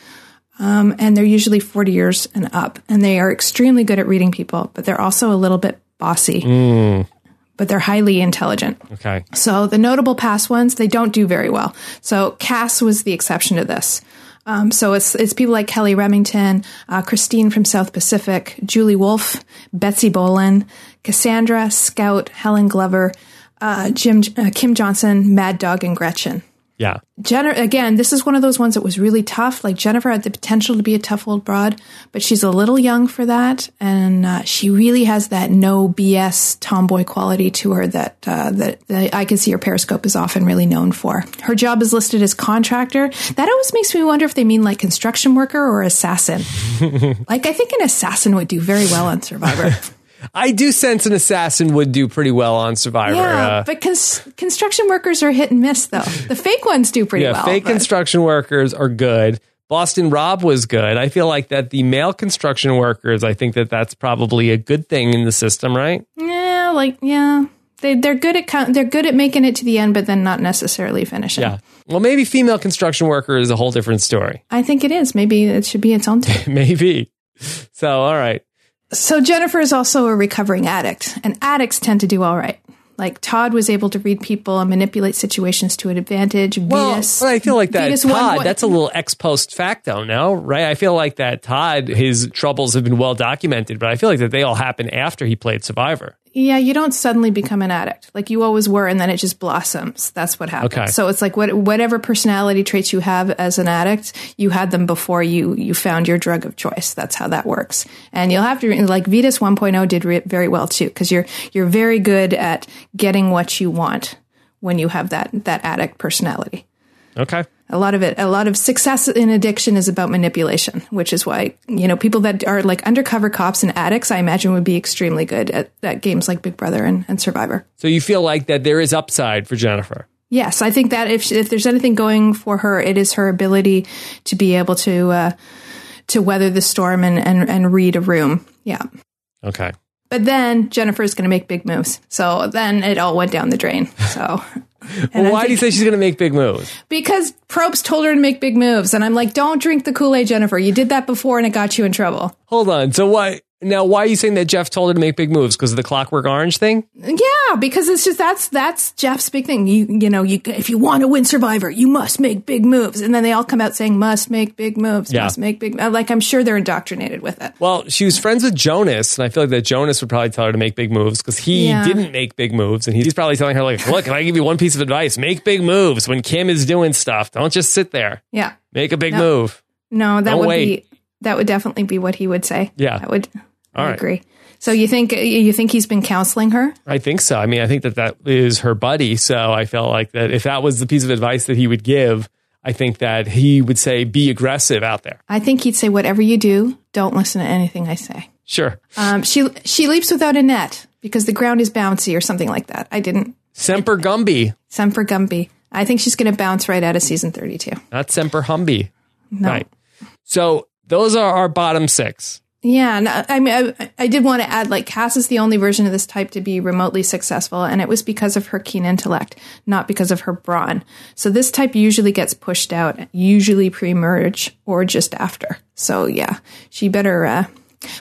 Um, and they're usually 40 years and up. And they are extremely good at reading people, but they're also a little bit bossy. Mm. But they're highly intelligent. Okay. So the notable past ones, they don't do very well. So Cass was the exception to this. Um, so it's it's people like Kelly Remington, uh, Christine from South Pacific, Julie Wolfe, Betsy Bolan, Cassandra, Scout, Helen Glover, uh, Jim uh, Kim Johnson, Mad Dog, and Gretchen. Yeah. Jennifer, again, this is one of those ones that was really tough. Like Jennifer had the potential to be a tough old broad, but she's a little young for that. And uh, she really has that no BS tomboy quality to her that, uh, that, that I can see her Periscope is often really known for. Her job is listed as contractor. That always makes me wonder if they mean like construction worker or assassin. like I think an assassin would do very well on Survivor. I do sense an assassin would do pretty well on Survivor. Yeah, uh, but cons- construction workers are hit and miss, though. The fake ones do pretty yeah, well. fake but. construction workers are good. Boston Rob was good. I feel like that the male construction workers, I think that that's probably a good thing in the system, right? Yeah, like yeah, they they're good at they're good at making it to the end, but then not necessarily finishing. Yeah. Well, maybe female construction worker is a whole different story. I think it is. Maybe it should be its own thing. maybe. So, all right. So Jennifer is also a recovering addict, and addicts tend to do all right. Like Todd was able to read people and manipulate situations to an advantage. Well, Vytas, I feel like that Vytas Todd. what- That's a little ex post facto, no? Right? I feel like that Todd. His troubles have been well documented, but I feel like that they all happened after he played Survivor. Yeah, you don't suddenly become an addict like you always were, and then it just blossoms. That's what happens. Okay. So it's like what, whatever personality traits you have as an addict, you had them before you you found your drug of choice. That's how that works. And you'll have to like Vytas 1.0 did re- very well too because you're you're very good at getting what you want when you have that that addict personality. Okay. A lot of it, a lot of success in addiction is about manipulation, which is why, you know, people that are like undercover cops and addicts, I imagine would be extremely good at, at games like Big Brother and, and Survivor. So you feel like that there is upside for Jennifer. Yes, I think that if, if there's anything going for her, it is her ability to be able to, uh, to weather the storm and, and, and read a room. Yeah. Okay. But then Jennifer's going to make big moves. So then it all went down the drain. So. Well, why do you say she's going to make big moves? Because Probst told her to make big moves. And I'm like, don't drink the Kool Aid, Jennifer. You did that before and it got you in trouble. Hold on. So why now? Why are you saying that Jeff told her to make big moves because of the Clockwork Orange thing? Yeah, because it's just that's that's Jeff's big thing. You you know, you if you want to win Survivor, you must make big moves. And then they all come out saying must make big moves, Yeah. must make big like I'm sure they're indoctrinated with it. Well, she was friends with Jonas, and I feel like that Jonas would probably tell her to make big moves because he Yeah. didn't make big moves, and he's probably telling her like, "Look, if I give you one piece of advice, make big moves when Kim is doing stuff. Don't just sit there. Yeah. Make a big No. move." No, that Don't would wait. be that would definitely be what he would say. Yeah. That would All I right. agree. So you think you think he's been counseling her? I think so. I mean, I think that that is her buddy. So I felt like that if that was the piece of advice that he would give, I think that he would say, "Be aggressive out there." I think he'd say whatever you do, don't listen to anything I say. Sure. Um, she she leaps without a net because the ground is bouncy or something like that. I didn't. Semper Gumby, Semper Gumby. I think she's going to bounce right out of season 32. not Semper Humby. No. Right. So those are our bottom six. Yeah, and I I mean, I, I did want to add, like, Cass is the only version of this type to be remotely successful, and it was because of her keen intellect, not because of her brawn. So this type usually gets pushed out, usually pre-merge or just after. So yeah, she better uh,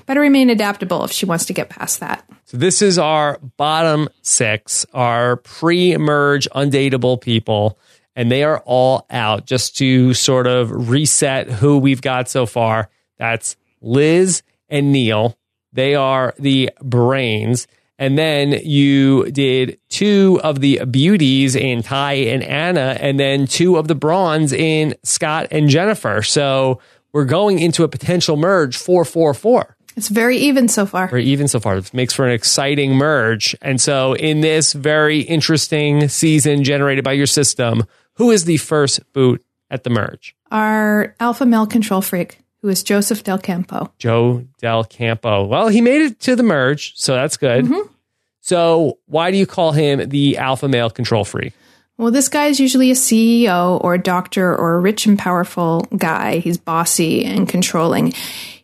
better remain adaptable if she wants to get past that. So this is our bottom six, our pre-merge undateable people, and they are all out. Just to sort of reset who we've got so far, that's Liz and Neal. They are the brains. And then you did two of the beauties in Tai and Anna, and then two of the bronze in Scott and Jennifer. So we're going into a potential merge 444 It's very even so far. or even so far. It makes for an exciting merge. And so, in this very interesting season generated by your system, who is the first boot at the merge? Our alpha male control freak, who is Joseph Del Campo. Joe Del Campo. Well, he made it to the merge, so that's good. Mm-hmm. So, why do you call him the alpha male control freak? Well, this guy is usually a CEO or a doctor or a rich and powerful guy. He's bossy and controlling.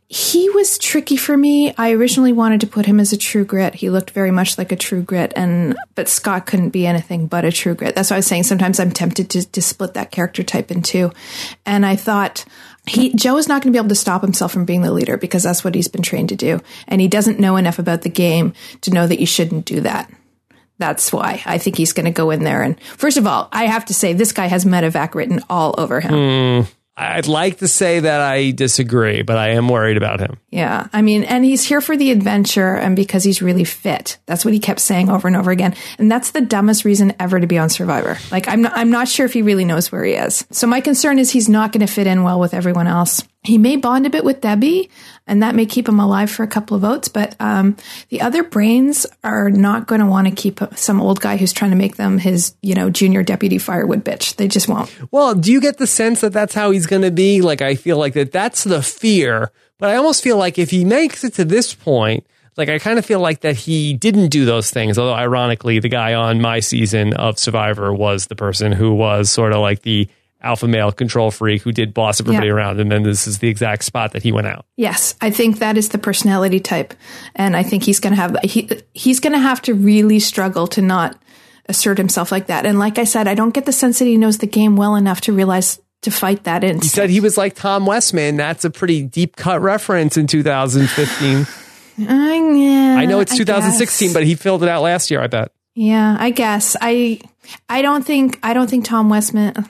He was tricky for me. I originally wanted to put him as a true grit. He looked very much like a true grit, and but Scott couldn't be anything but a true grit. That's why I was saying sometimes I'm tempted to, to split that character type in two. And I thought he Joe is not going to be able to stop himself from being the leader because that's what he's been trained to do, and he doesn't know enough about the game to know that you shouldn't do that. That's why I think he's going to go in there. And first of all, I have to say this guy has medevac written all over him. Hmm. I'd like to say that I disagree, but I am worried about him. Yeah. I mean, and he's here for the adventure and because he's really fit. That's what he kept saying over and over again. And that's the dumbest reason ever to be on Survivor. Like, I'm not, I'm not sure if he really knows where he is. So my concern is he's not going to fit in well with everyone else. He may bond a bit with Debbie and that may keep him alive for a couple of votes, but um, the other brains are not going to want to keep some old guy who's trying to make them his, you know, junior deputy firewood bitch. They just won't. Well, do you get the sense that that's how he's going to be? Like, I feel like that that's the fear, but I almost feel like if he makes it to this point, like I kind of feel like that he didn't do those things. Although ironically, the guy on my season of Survivor was the person who was sort of like the alpha male control freak who did boss everybody Yeah. around, and then this is the exact spot that he went out. Yes, I think that is the personality type, and I think he's going to have he he's going to have to really struggle to not assert himself like that. And like I said, I don't get the sense that he knows the game well enough to realize to fight that in. He said he was like Tom Westman. That's a pretty deep cut reference in 2015. I, yeah, I know it's 2016, guess. but he filled it out last year. I bet. yeah, I guess I I don't think I don't think Tom Westman.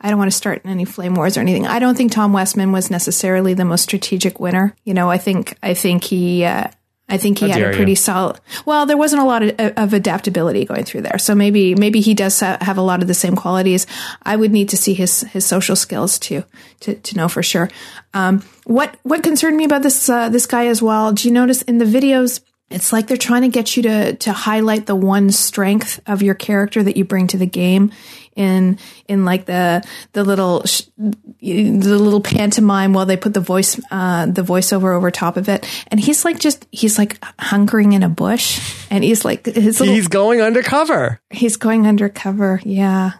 I don't want to start any flame wars or anything. I don't think Tom Westman was necessarily the most strategic winner. You know, I think I think he uh, I think he How had a you. pretty solid. Well, there wasn't a lot of, of adaptability going through there, so maybe maybe he does ha- have a lot of the same qualities. I would need to see his his social skills to to, to know for sure. Um, what what concerned me about this uh, this guy as well? Do you notice in the videos? It's like they're trying to get you to to highlight the one strength of your character that you bring to the game in in like the the little sh- the little pantomime while they put the voice uh the voiceover over top of it and he's like just he's like hunkering in a bush and he's like his little He's going undercover. he's going undercover yeah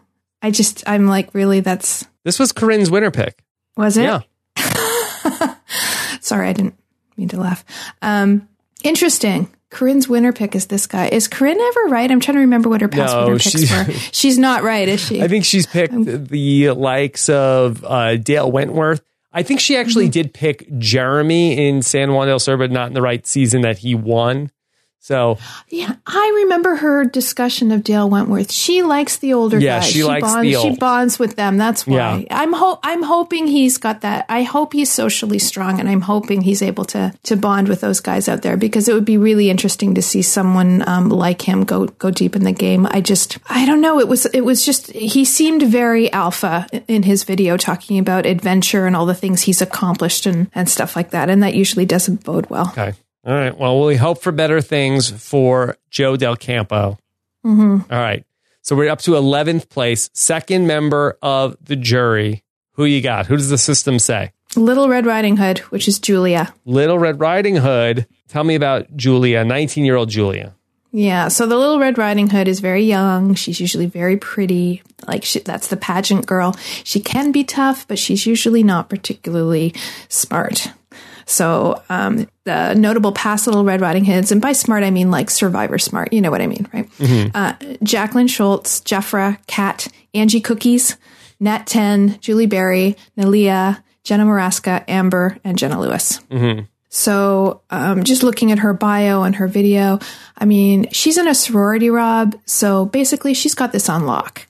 i just i'm like really that's This was Corinne's winner pick. was it Yeah. sorry i didn't mean to laugh um interesting Corinne's winner pick is this guy. Is Corinne ever right? I'm trying to remember what her past No, winner picks were. She's not right, is she? I think she's picked the likes of uh, Dale Wentworth. I think she actually did pick Jeremy in San Juan del Sur, but not in the right season that he won. So Yeah, I remember her discussion of Dale Wentworth. She likes the older Yeah, guys. she likes bonds, the She bonds with them. That's why. Yeah. I'm ho- I'm hoping he's got that. I hope he's socially strong, and I'm hoping he's able to to bond with those guys out there because it would be really interesting to see someone um, like him go go deep in the game. I just I don't know. It was it was just he seemed very alpha in his video talking about adventure and all the things he's accomplished and and stuff like that, and that usually doesn't bode well. Okay. All right. Well, we hope for better things for Joe Del Campo. Mm-hmm. All right. So we're up to 11th place, second member of the jury. Who you got? Who does the system say? Little Red Riding Hood, which is Julia. Little Red Riding Hood. Tell me about Julia, 19 year old Julia. Yeah, so the Little Red Riding Hood is very young. She's usually very pretty. Like she, that's the pageant girl. She can be tough, but she's usually not particularly smart. So um, the notable past Little Red Riding Hoods, and by smart I mean like Survivor smart. You know what I mean, right? Uh, Jaclyn Schultz, Jeffra, Kat, Angie Cookies, Nat Ten, Julie Berry, Nalia, Jenna Morasca, Amber, and Jenna Lewis. So, um, just looking at her bio and her video, I mean, she's in a sorority, Rob. So basically, she's got this on lock.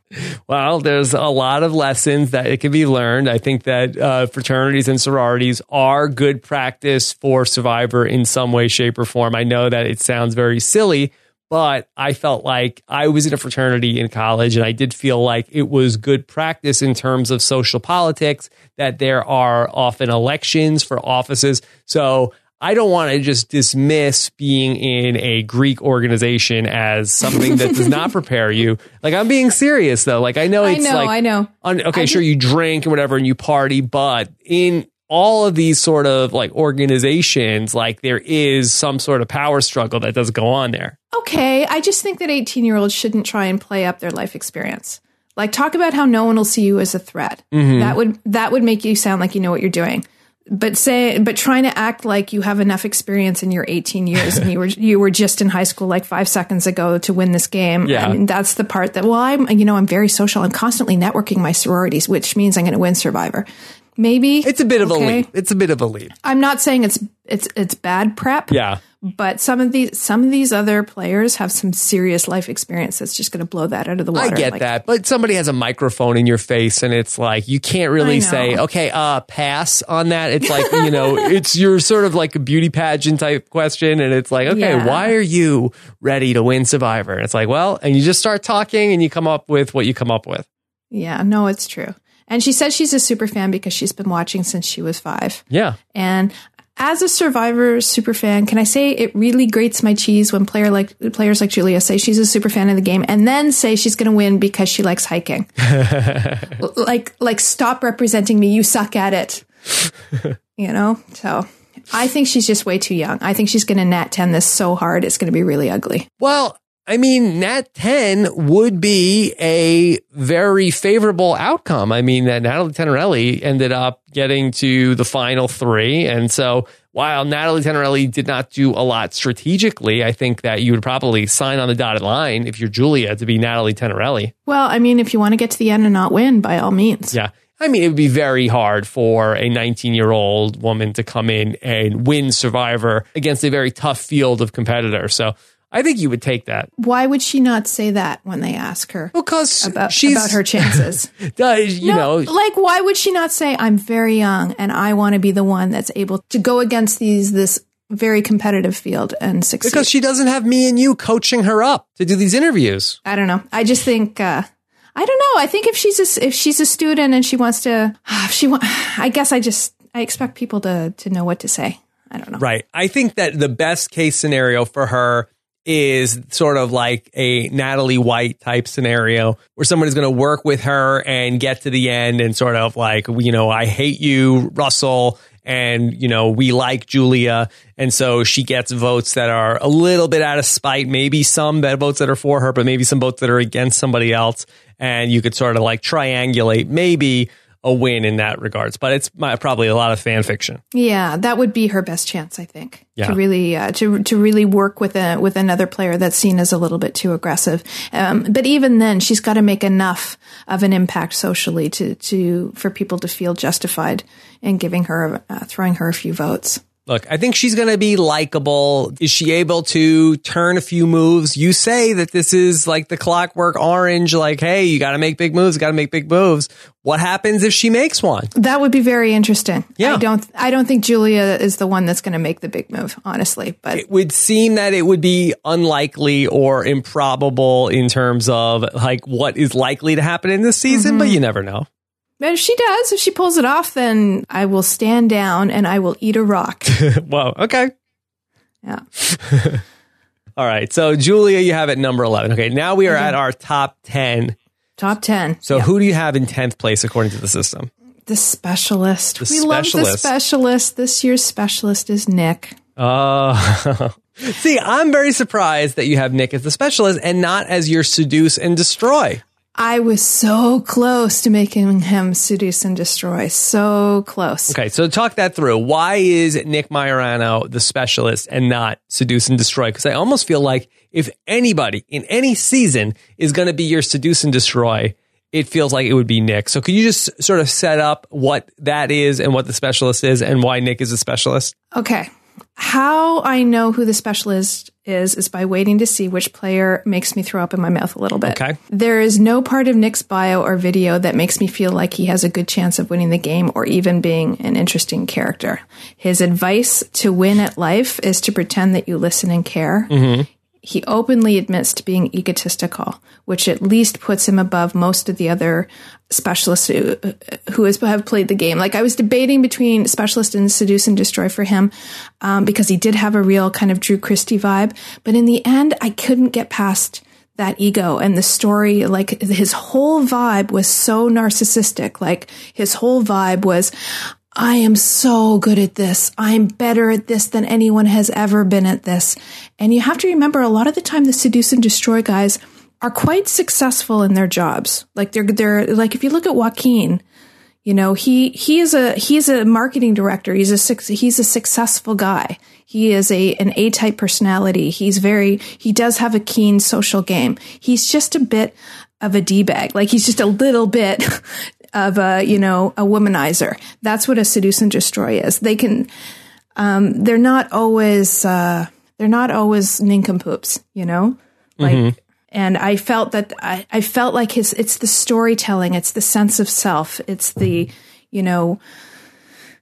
Well, there's a lot of lessons that it can be learned. I think that uh, fraternities and sororities are good practice for Survivor in some way, shape, or form. I know that it sounds very silly, but I felt like I was in a fraternity in college and I did feel like it was good practice in terms of social politics, that there are often elections for offices. So I don't want to just dismiss being in a Greek organization as something that does not prepare you. Like I'm being serious though. Like I know I it's know, like I know. on, okay, I sure, you drink and whatever and you party, but in all of these sort of like organizations, like there is some sort of power struggle that does go on there. Okay, I just think that 18 year olds shouldn't try and play up their life experience. Like talk about how no one will see you as a threat. Mm-hmm. That would that would make you sound like you know what you're doing. But say but trying to act like you have enough experience in your 18 years and you were you were just in high school like 5 seconds ago to win this game. Yeah. I mean that's the part that well I'm you know I'm very social. I'm constantly networking my sororities, which means I'm going to win Survivor. Maybe It's a bit of a leap. It's a bit of a leap. I'm not saying it's it's it's bad prep. Yeah. But some of these some of these other players have some serious life experience that's just going to blow that out of the water. I get Like, that, but somebody has a microphone in your face, and it's like you can't really say, "Okay, uh, pass on that." It's like you know, it's your sort of like a beauty pageant type question, and it's like, "Okay, Yeah. why are you ready to win Survivor?" And it's like, well, and you just start talking, and you come up with what you come up with. Yeah, no, it's true. And she says she's a super fan because she's been watching since she was five. Yeah, And as a Survivor super fan, can I say it really grates my cheese when player like players like Julia say she's a super fan of the game and then say she's going to win because she likes hiking? Like, like stop representing me. You suck at it. you know. So I think she's just way too young. I think she's going to nat ten this so hard it's going to be really ugly. Well, I mean, Nat 10 would be a very favorable outcome. I mean, that Natalie Tenerelli ended up getting to the final three. And so while Natalie Tenerelli did not do a lot strategically, I think that you would probably sign on the dotted line if you're Julia to be Natalie Tenerelli. Well, I mean, if you want to get to the end and not win, by all means. Yeah. I mean, it would be very hard for a 19 year old woman to come in and win Survivor against a very tough field of competitors. So I think you would take that. Why would she not say that when they ask her Because about, she's, about her chances? does, you No, know, like why would she not say I'm very young and I want to be the one that's able to go against these this very competitive field and succeed? because she doesn't have me and you coaching her up to do these interviews. I don't know. I just think uh, I don't know. I think if she's a, if she's a student and she wants to, if she want, I guess I just I expect people to to know what to say. I don't know. Right. I think that the best case scenario for her is sort of like a Natalie White type scenario where someone is going to work with her and get to the end and sort of like, you know, I hate you, Russell. And, you know, we like Julia. And so she gets votes that are a little bit out of spite, maybe some that votes that are for her, but maybe some votes that are against somebody else. And you could sort of like triangulate maybe a win in that regards, but it's my, probably a lot of fan fiction. Yeah, that would be her best chance, I think. Yeah. To really uh, to to really work with a with another player that's seen as a little bit too aggressive. Um, but even then, she's got to make enough of an impact socially to to for people to feel justified in giving her uh, throwing her a few votes. Look, I think she's going to be likable. Is she able to turn a few moves? You say that this is like the clockwork orange, like, hey, you got to make big moves, got to make big moves. What happens if she makes one? That would be very interesting. Yeah. I don't I don't think Julia is the one that's going to make the big move, honestly. But It would seem that it would be unlikely or improbable in terms of like what is likely to happen in this season, but mm-hmm. you never know. But if she does, if she pulls it off, then I will stand down and I will eat a rock. Whoa, okay. yeah. All right. So, Julia, you have at number 11. Okay. Now we are at our top 10. Top 10. So, who do you have in 10th place according to the system? The specialist. The we love the specialist. specialist. This year's specialist is Nick. Oh, see, I'm very surprised that you have Nick as the specialist and not as your seduce and destroy. I was so close to making him seduce and destroy. So close. Okay, so talk that through. Why is Nick Maiorano the specialist and not seduce and destroy? Because I almost feel like if anybody in any season is going to be your seduce and destroy, it feels like it would be Nick. So could you just sort of set up what that is and what the specialist is and why Nick is a specialist? Okay. How I know who the specialist is is by waiting to see which player makes me throw up in my mouth a little bit. Okay. There is no part of Nick's bio or video that makes me feel like he has a good chance of winning the game or even being an interesting character. His advice to win at life is to pretend that you listen and care. Mm-hmm. He openly admits to being egotistical, which at least puts him above most of the other specialists who, who has, have played the game. Like I was debating between specialist and seduce and destroy for him um, because he did have a real kind of Drew Christy vibe, but in the end, I couldn't get past that ego and the story like his whole vibe was so narcissistic like his whole vibe was I am so good at this. I'm better at this than anyone has ever been at this. And you have to remember a lot of the time the seduce and destroy guys are quite successful in their jobs. Like they're they're like if you look at Joaquin, you know, he he is a he's a marketing director. He's a he's a successful guy. He is a an A type personality. He's very he does have a keen social game. He's just a bit of a d bag. Like he's just a little bit of a you know a womanizer. That's what a seduce and destroy is. They can um, they're not always uh, they're not always nincompoops. You know, like. And I felt that I, I felt like his it's the storytelling, it's the sense of self, it's the you know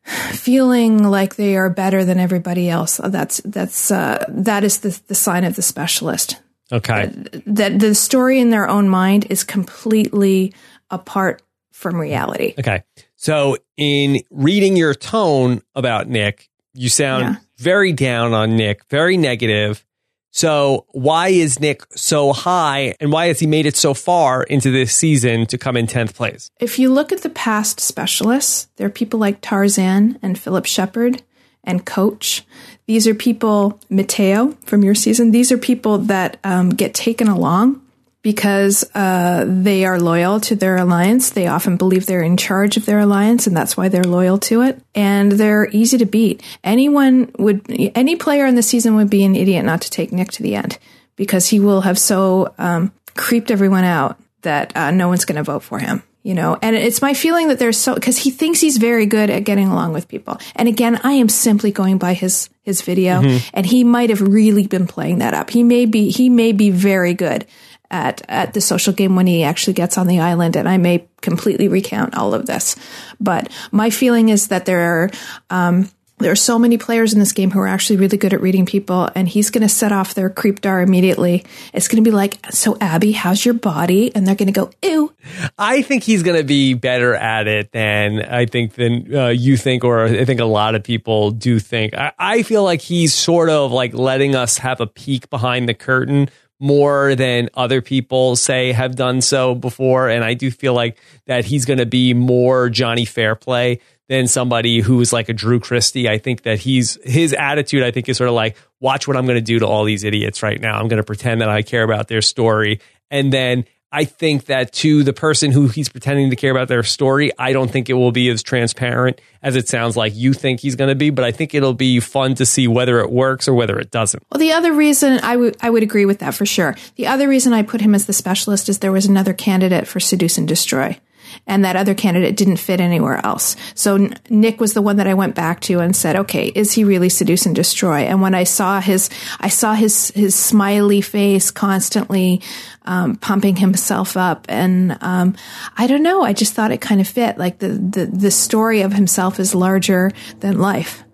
feeling like they are better than everybody else. That's that's uh, that is the the sign of the specialist. Okay. That the story in their own mind is completely apart from reality. Okay. So in reading your tone about Nick, you sound Yeah. very down on Nick, very negative. So why is Nick so high and why has he made it so far into this season to come in 10th place? If you look at the past specialists, there are people like Tarzan and Phillip Sheppard and coach. These are people, Mateo from your season, these are people that um, get taken along because uh, they are loyal to their alliance. They often believe they're in charge of their alliance, and that's why they're loyal to it. And they're easy to beat. Anyone would, any player in the season would be an idiot not to take Nick to the end because he will have so um, creeped everyone out that uh, no one's going to vote for him you know and it's my feeling that there's so because he thinks he's very good at getting along with people and again i am simply going by his his video mm-hmm. and he might have really been playing that up he may be he may be very good at at the social game when he actually gets on the island and i may completely recount all of this but my feeling is that there are um, there are so many players in this game who are actually really good at reading people, and he's going to set off their creep dar immediately. It's going to be like, "So, Abby, how's your body?" And they're going to go, "Ew." I think he's going to be better at it than I think than uh, you think, or I think a lot of people do think. I, I feel like he's sort of like letting us have a peek behind the curtain more than other people say have done so before. And I do feel like that he's going to be more Johnny Fairplay than somebody who's like a Drew Christy. I think that he's his attitude, I think, is sort of like, watch what I'm going to do to all these idiots right now. I'm going to pretend that I care about their story. And then I think that to the person who he's pretending to care about their story, I don't think it will be as transparent as it sounds like you think he's going to be. But I think it'll be fun to see whether it works or whether it doesn't. Well, the other reason I would I would agree with that for sure. The other reason I put him as the specialist is there was another candidate for seduce and destroy and that other candidate didn't fit anywhere else. So Nick was the one that I went back to and said, okay, is he really seduce and destroy? And when I saw his, I saw his, his smiley face constantly, um, pumping himself up. And, um, I don't know. I just thought it kind of fit. Like the, the, the story of himself is larger than life.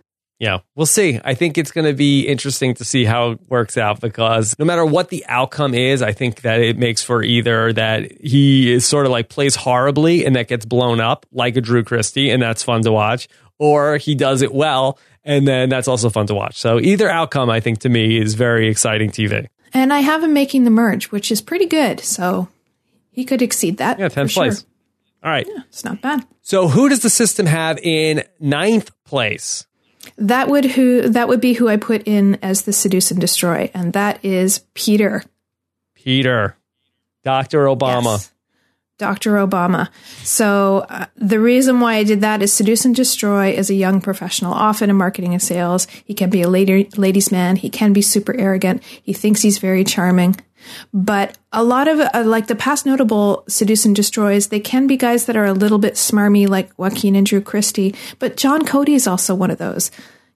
Yeah, we'll see. I think it's going to be interesting to see how it works out because no matter what the outcome is, I think that it makes for either that he is sort of like plays horribly and that gets blown up like a Drew Christy and that's fun to watch, or he does it well and then that's also fun to watch. So either outcome, I think to me is very exciting TV. And I have him making the merge, which is pretty good. So he could exceed that. Yeah, 10th place. Sure. All right. Yeah, it's not bad. So who does the system have in ninth place? That would who that would be who I put in as the seduce and destroy, and that is Peter. Peter, Doctor Obama. Yes. Dr. Obama. So uh, the reason why I did that is seduce and destroy is a young professional, often in marketing and sales. He can be a lady, ladies' man. He can be super arrogant. He thinks he's very charming. But a lot of uh, like the past notable seduce and destroys, they can be guys that are a little bit smarmy, like Joaquin and Drew Christy. But John Cody is also one of those.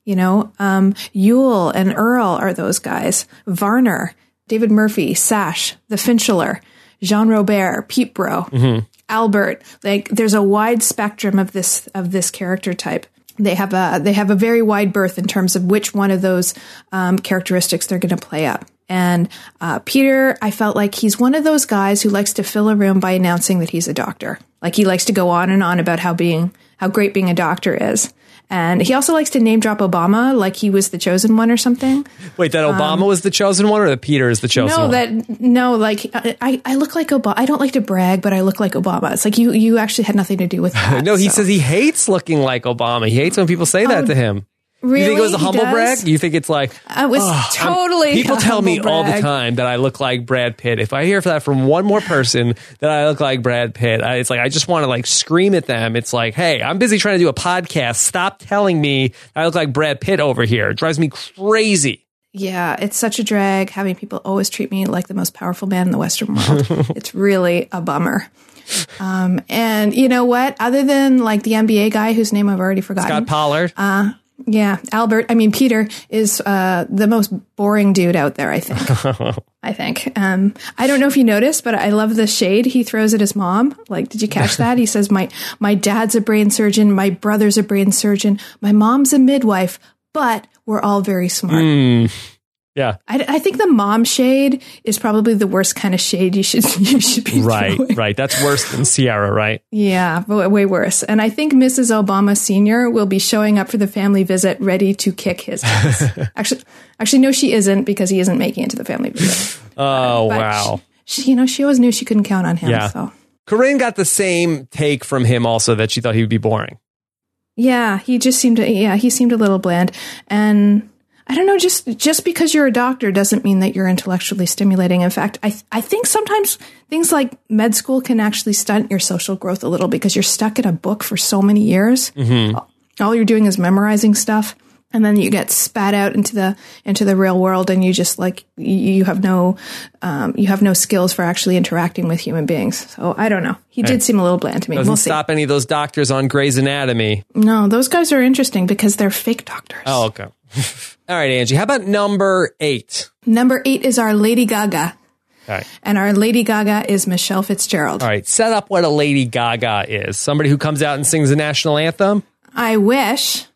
You know, um, Yul and Earl are those guys. Varner, David Murphy, Sash, the Finchler, Jean Robert, Pete Bro, mm-hmm. Albert. Like, there's a wide spectrum of this of this character type they have a they have a very wide berth in terms of which one of those um, characteristics they're going to play up. And uh, Peter, I felt like he's one of those guys who likes to fill a room by announcing that he's a doctor. Like he likes to go on and on about how being how great being a doctor is. And he also likes to name drop Obama like he was the chosen one or something. Wait, that Obama um, was the chosen one or that Peter is the chosen no, one? No, that no, like I, I look like Obama. I don't like to brag, but I look like Obama. It's like you you actually had nothing to do with that. no, he so. says he hates looking like Obama. He hates when people say that oh, to him. Really? You think it was a humble brag? You think it's like I was oh, totally. I'm, people tell me brag. all the time that I look like Brad Pitt. If I hear that from one more person that I look like Brad Pitt, I, it's like I just want to like scream at them. It's like, hey, I'm busy trying to do a podcast. Stop telling me I look like Brad Pitt over here. It drives me crazy. Yeah, it's such a drag having people always treat me like the most powerful man in the Western world. it's really a bummer. Um, and you know what? Other than like the NBA guy whose name I've already forgotten, Scott Pollard. Uh, yeah, Albert. I mean, Peter is uh, the most boring dude out there. I think. I think. Um, I don't know if you noticed, but I love the shade he throws at his mom. Like, did you catch that? he says, "My my dad's a brain surgeon. My brother's a brain surgeon. My mom's a midwife, but we're all very smart." Mm. Yeah, I, I, think the mom shade is probably the worst kind of shade you should you should be right. Throwing. Right, that's worse than Ciera, right? Yeah, way worse. And I think Mrs. Obama Senior will be showing up for the family visit, ready to kick his ass. actually, actually, no, she isn't because he isn't making it to the family visit. oh uh, but wow! She, she, you know, she always knew she couldn't count on him. Yeah. So Corinne got the same take from him also that she thought he would be boring. Yeah, he just seemed to, yeah, he seemed a little bland. And I don't know, just just because you're a doctor doesn't mean that you're intellectually stimulating. In fact, I I think sometimes things like med school can actually stunt your social growth a little because you're stuck in a book for so many years. Mm-hmm. All you're doing is memorizing stuff and then you get spat out into the into the real world and you just like you have no um, you have no skills for actually interacting with human beings so i don't know he did seem a little bland to me Doesn't we'll see stop any of those doctors on Grey's Anatomy. no those guys are interesting because they're fake doctors Oh, okay. All right, Angie. How about number eight? number eight is our lady gaga right. and our lady gaga is michelle fitzgerald All right. Set up what a Lady Gaga is. Somebody who comes out and sings the national anthem. i wish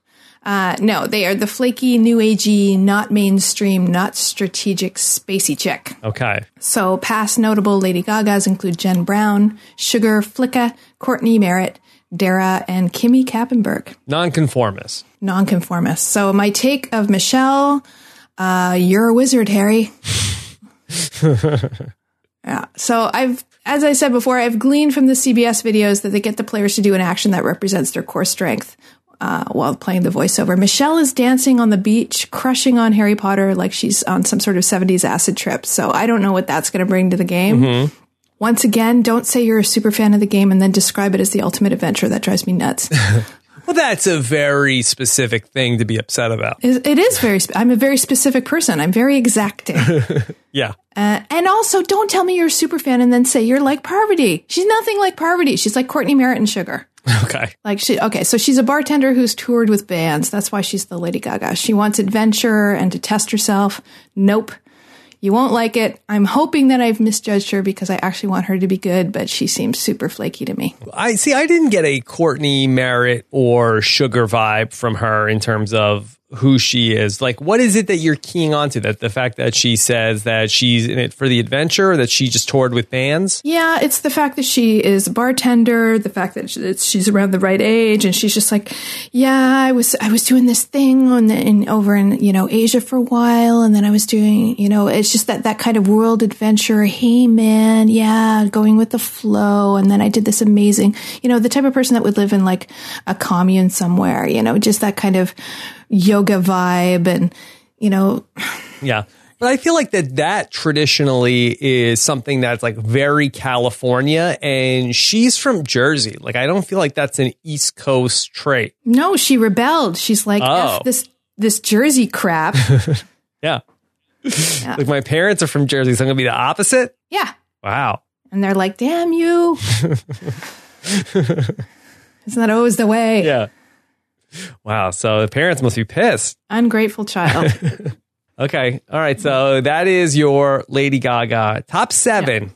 uh, no, they are the flaky, new agey, not mainstream, not strategic, spacey chick. Okay. So, past notable Lady Gagas include Jen Brown, Sugar Flicka, Courtney Merritt, Dara, and Kimmy Kappenberg, Nonconformist. nonconformists. So, my take of Michelle, uh, you're a wizard, Harry. yeah. So, I've, as I said before, I've gleaned from the CBS videos that they get the players to do an action that represents their core strength. Uh, while playing the voiceover, Michelle is dancing on the beach, crushing on Harry Potter like she's on some sort of 70s acid trip. So I don't know what that's going to bring to the game. Once again, don't say you're a super fan of the game and then describe it as the ultimate adventure. That drives me nuts. Well, that's a very specific thing to be upset about. It it is very. Spe- I'm a very specific person. I'm very exacting. Yeah. Uh, and also, don't tell me you're a super fan and then say you're like Parvati. She's nothing like Parvati. She's like Courtney Merritt and Sugar. Okay. Like she, okay, so she's a bartender who's toured with bands. That's why she's the Lady Gaga. She wants adventure and to test herself. Nope. You won't like it. I'm hoping that I've misjudged her because I actually want her to be good, but she seems super flaky to me. I see. I didn't get a Courtney Merritt or Sugar vibe from her in terms of who she is. Like, what is it that you're keying onto? That the fact that she says that she's in it for the adventure, or that she just toured with bands. Yeah, it's the fact that she is a bartender, the fact that that she's around the right age, and she's just like, yeah, I was I was doing this thing on the, in over in you know Asia for a while, and then I was doing you know it's just that that kind of world adventure. Hey man, yeah, going with the flow, and then I did this amazing, you know, the type of person that would live in like a commune somewhere, you know, just that kind of yoga vibe, and you know, Yeah. But I feel like that that traditionally is something that's like very California and she's from Jersey. Like I don't feel like that's an East Coast trait. no, she rebelled. She's like, Oh. This this Jersey crap. Yeah. Like my parents are from Jersey, so I'm gonna be the opposite. yeah. Wow. And they're like, damn you. Isn't that always the way? Yeah. Wow. So the parents must be pissed. Ungrateful child. Okay. All right. So that is your Lady Gaga top seven.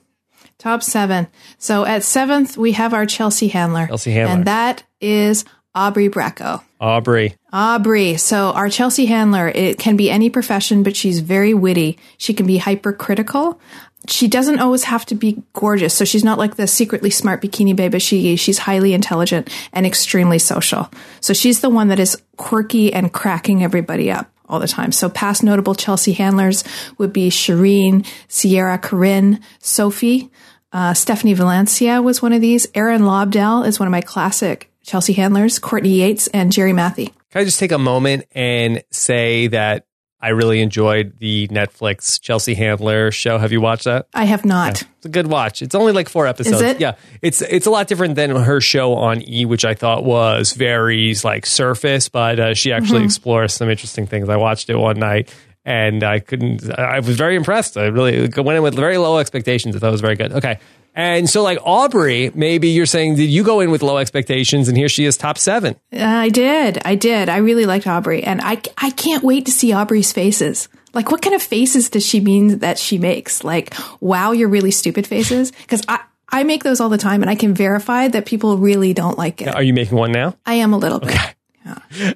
Top seven. So at seventh, we have our Chelsea Handler. Chelsea Handler. And that is Aubrey Bracco. Aubrey. Aubrey. So our Chelsea Handler, it can be any profession, but she's very witty. She can be hypercritical. She doesn't always have to be gorgeous. So she's not like the secretly smart bikini babe, but she, she's highly intelligent and extremely social. So she's the one that is quirky and cracking everybody up all the time. So past notable Chelsea handlers would be Shirin, Ciera Corinne, Sophie, uh, Stephanie Valencia was one of these. Erinn Lobdell is one of my classic Chelsea handlers, Courtney Yates, and Jerri Manthey. Can I just take a moment and say that I really enjoyed the Netflix Chelsea Handler show. Have you watched that? I have not. It's a good watch. It's only like four episodes. Is it? Yeah, it's it's a lot different than her show on E, which I thought was very like surface, but uh, she actually Mm-hmm. explores some interesting things. I watched it one night and I couldn't. I was very impressed. I really went in with very low expectations. I thought it was very good. Okay. And so, like Aubrey, maybe you're saying, did you go in with low expectations, and here she is, top seven? Uh, I did. I did. I really liked Aubrey, and I I can't wait to see Aubrey's faces. Like, what kind of faces does she mean that she makes? Like, wow, you're really stupid faces. Because I I make those all the time, and I can verify that people really don't like it. Are you making one now? I am a little bit.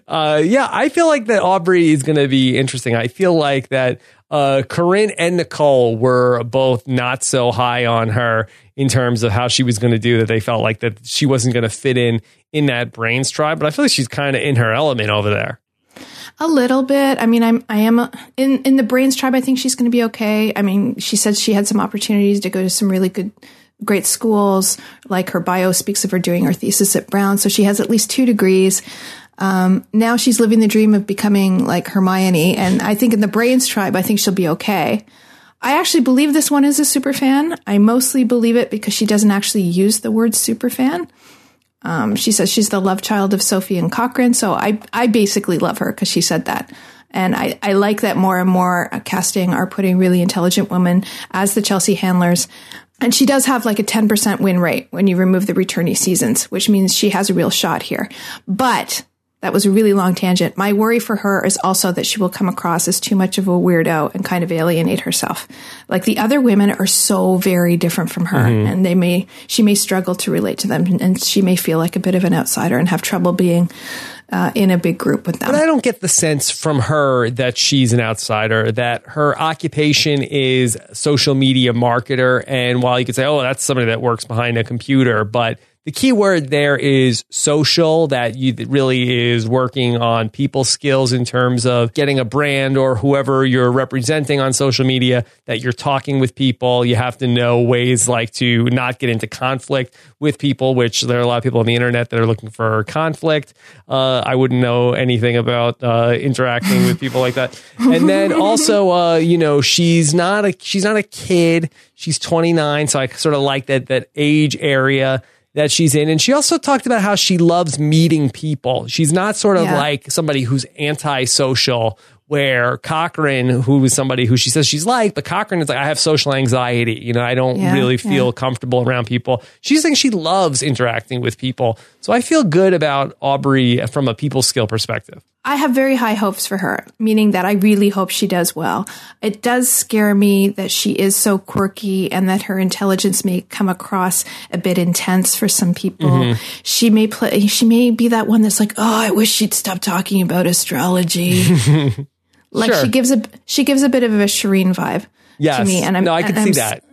Uh, yeah, I feel like that Aubrey is going to be interesting. I feel like that uh, Corinne and Nicole were both not so high on her in terms of how she was going to do that. They felt like that she wasn't going to fit in in that brains tribe, but I feel like she's kind of in her element over there. A little bit. I mean, I'm I am a, in in the brains tribe. I think she's going to be okay. I mean, she said she had some opportunities to go to some really good great schools. Like her bio speaks of her doing her thesis at Brown. So she has at least two degrees. Um, now she's living the dream of becoming like Hermione. And I think in the Brains tribe, I think she'll be okay. I actually believe this one is a super fan. I mostly believe it because she doesn't actually use the word super fan. Um, she says she's the love child of Sophie and Cochran. So I, I basically love her because she said that. And I, I like that more and more casting are putting really intelligent women as the Chelsea handlers. And she does have like a 10% win rate when you remove the returnee seasons, which means she has a real shot here. But that was a really long tangent. My worry for her is also that she will come across as too much of a weirdo and kind of alienate herself. Like the other women are so very different from her mm-hmm. and they may, she may struggle to relate to them and she may feel like a bit of an outsider and have trouble being uh, in a big group with them. But I don't get the sense from her that she's an outsider, that her occupation is social media marketer. And while you could say, oh, that's somebody that works behind a computer, but the key word there is social, that you really is working on people skills in terms of getting a brand or whoever you're representing on social media, that you're talking with people. You have to know ways like to not get into conflict with people, which there are a lot of people on the internet that are looking for conflict. Uh, I wouldn't know anything about uh, interacting with people like that. And then also, uh, you know, she's not a she's not a kid. She's 29, so I sort of like that that age area that she's in. And she also talked about how she loves meeting people. She's not sort of yeah. like somebody who's antisocial where Cochran, who is somebody who she says she's like, but Cochran is like, I have social anxiety. You know, I don't yeah, really feel yeah. comfortable around people. She's saying she loves interacting with people. So I feel good about Aubrey from a people skill perspective. I have very high hopes for her, meaning that I really hope she does well. It does scare me that she is so quirky and that her intelligence may come across a bit intense for some people. Mm-hmm. She may play, she may be that one that's like, oh, I wish she'd stop talking about astrology. like sure. she gives a, she gives a bit of a Shirin vibe yes. to me. And I'm, no, I can see that.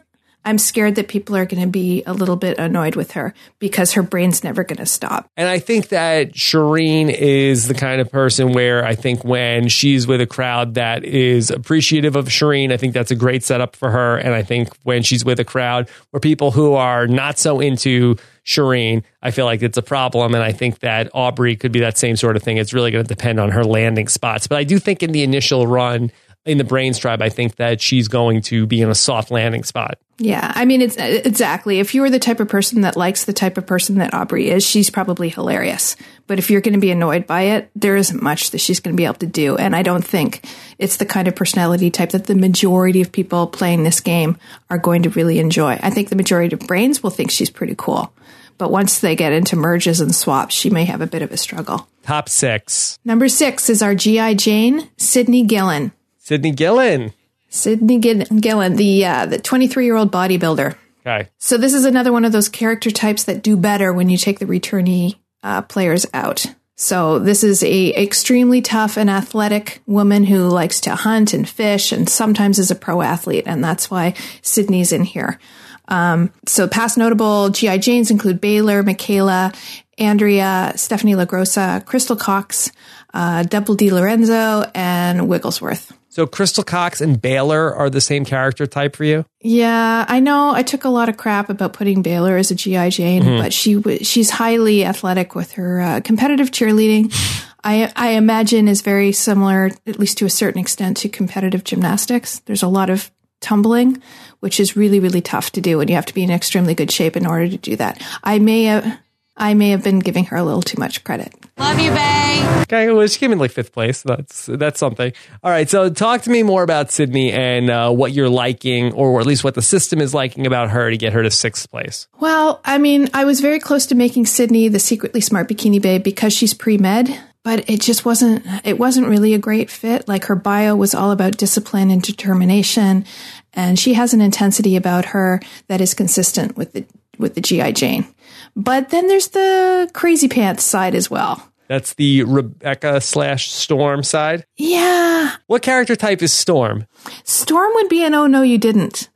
I'm scared that people are going to be a little bit annoyed with her because her brain's never going to stop. And I think that Shirin is the kind of person where I think when she's with a crowd that is appreciative of Shirin, I think that's a great setup for her. And I think when she's with a crowd where people who are not so into Shirin, I feel like it's a problem. And I think that Aubrey could be that same sort of thing. It's really going to depend on her landing spots. But I do think in the initial run, in the brains tribe, I think that she's going to be in a soft landing spot. Yeah, I mean, it's exactly. If you are the type of person that likes the type of person that Aubrey is, she's probably hilarious. But if you're going to be annoyed by it, there isn't much that she's going to be able to do. And I don't think it's the kind of personality type that the majority of people playing this game are going to really enjoy. I think the majority of brains will think she's pretty cool. But once they get into merges and swaps, she may have a bit of a struggle. Top six. Number six is our G.I. Jane, Cydney Gillon. Cydney Gillon. Cydney Gillon, the uh, the 23 year old bodybuilder. Okay. So this is another one of those character types that do better when you take the returnee uh, players out. So this is a extremely tough and athletic woman who likes to hunt and fish and sometimes is a pro athlete, and that's why Sydney's in here. Um, so past notable GI Janes include Baylor, Michaela, Andrea, Stephanie LaGrossa, Crystal Cox, uh, Double D Lorenzo, and Wiglesworth. So Crystal Cox and Baylor are the same character type for you? Yeah, I know. I took a lot of crap about putting Baylor as a GI Jane, mm-hmm. but she she's highly athletic with her uh, competitive cheerleading. I I imagine is very similar, at least to a certain extent, to competitive gymnastics. There's a lot of tumbling, which is really really tough to do, and you have to be in extremely good shape in order to do that. I may have I may have been giving her a little too much credit. Love you, Bay. Okay, well, she came in like fifth place. That's that's something. All right, so talk to me more about Cydney and uh, what you're liking, or at least what the system is liking about her to get her to sixth place. Well, I mean, I was very close to making Cydney the secretly smart bikini babe because she's pre med, but it just wasn't. It wasn't really a great fit. Like her bio was all about discipline and determination, and she has an intensity about her that is consistent with the with the GI Jane. But then there's the crazy pants side as well. That's the Rebecca slash Storm side. Yeah. What character type is Storm? Storm would be an oh no you didn't.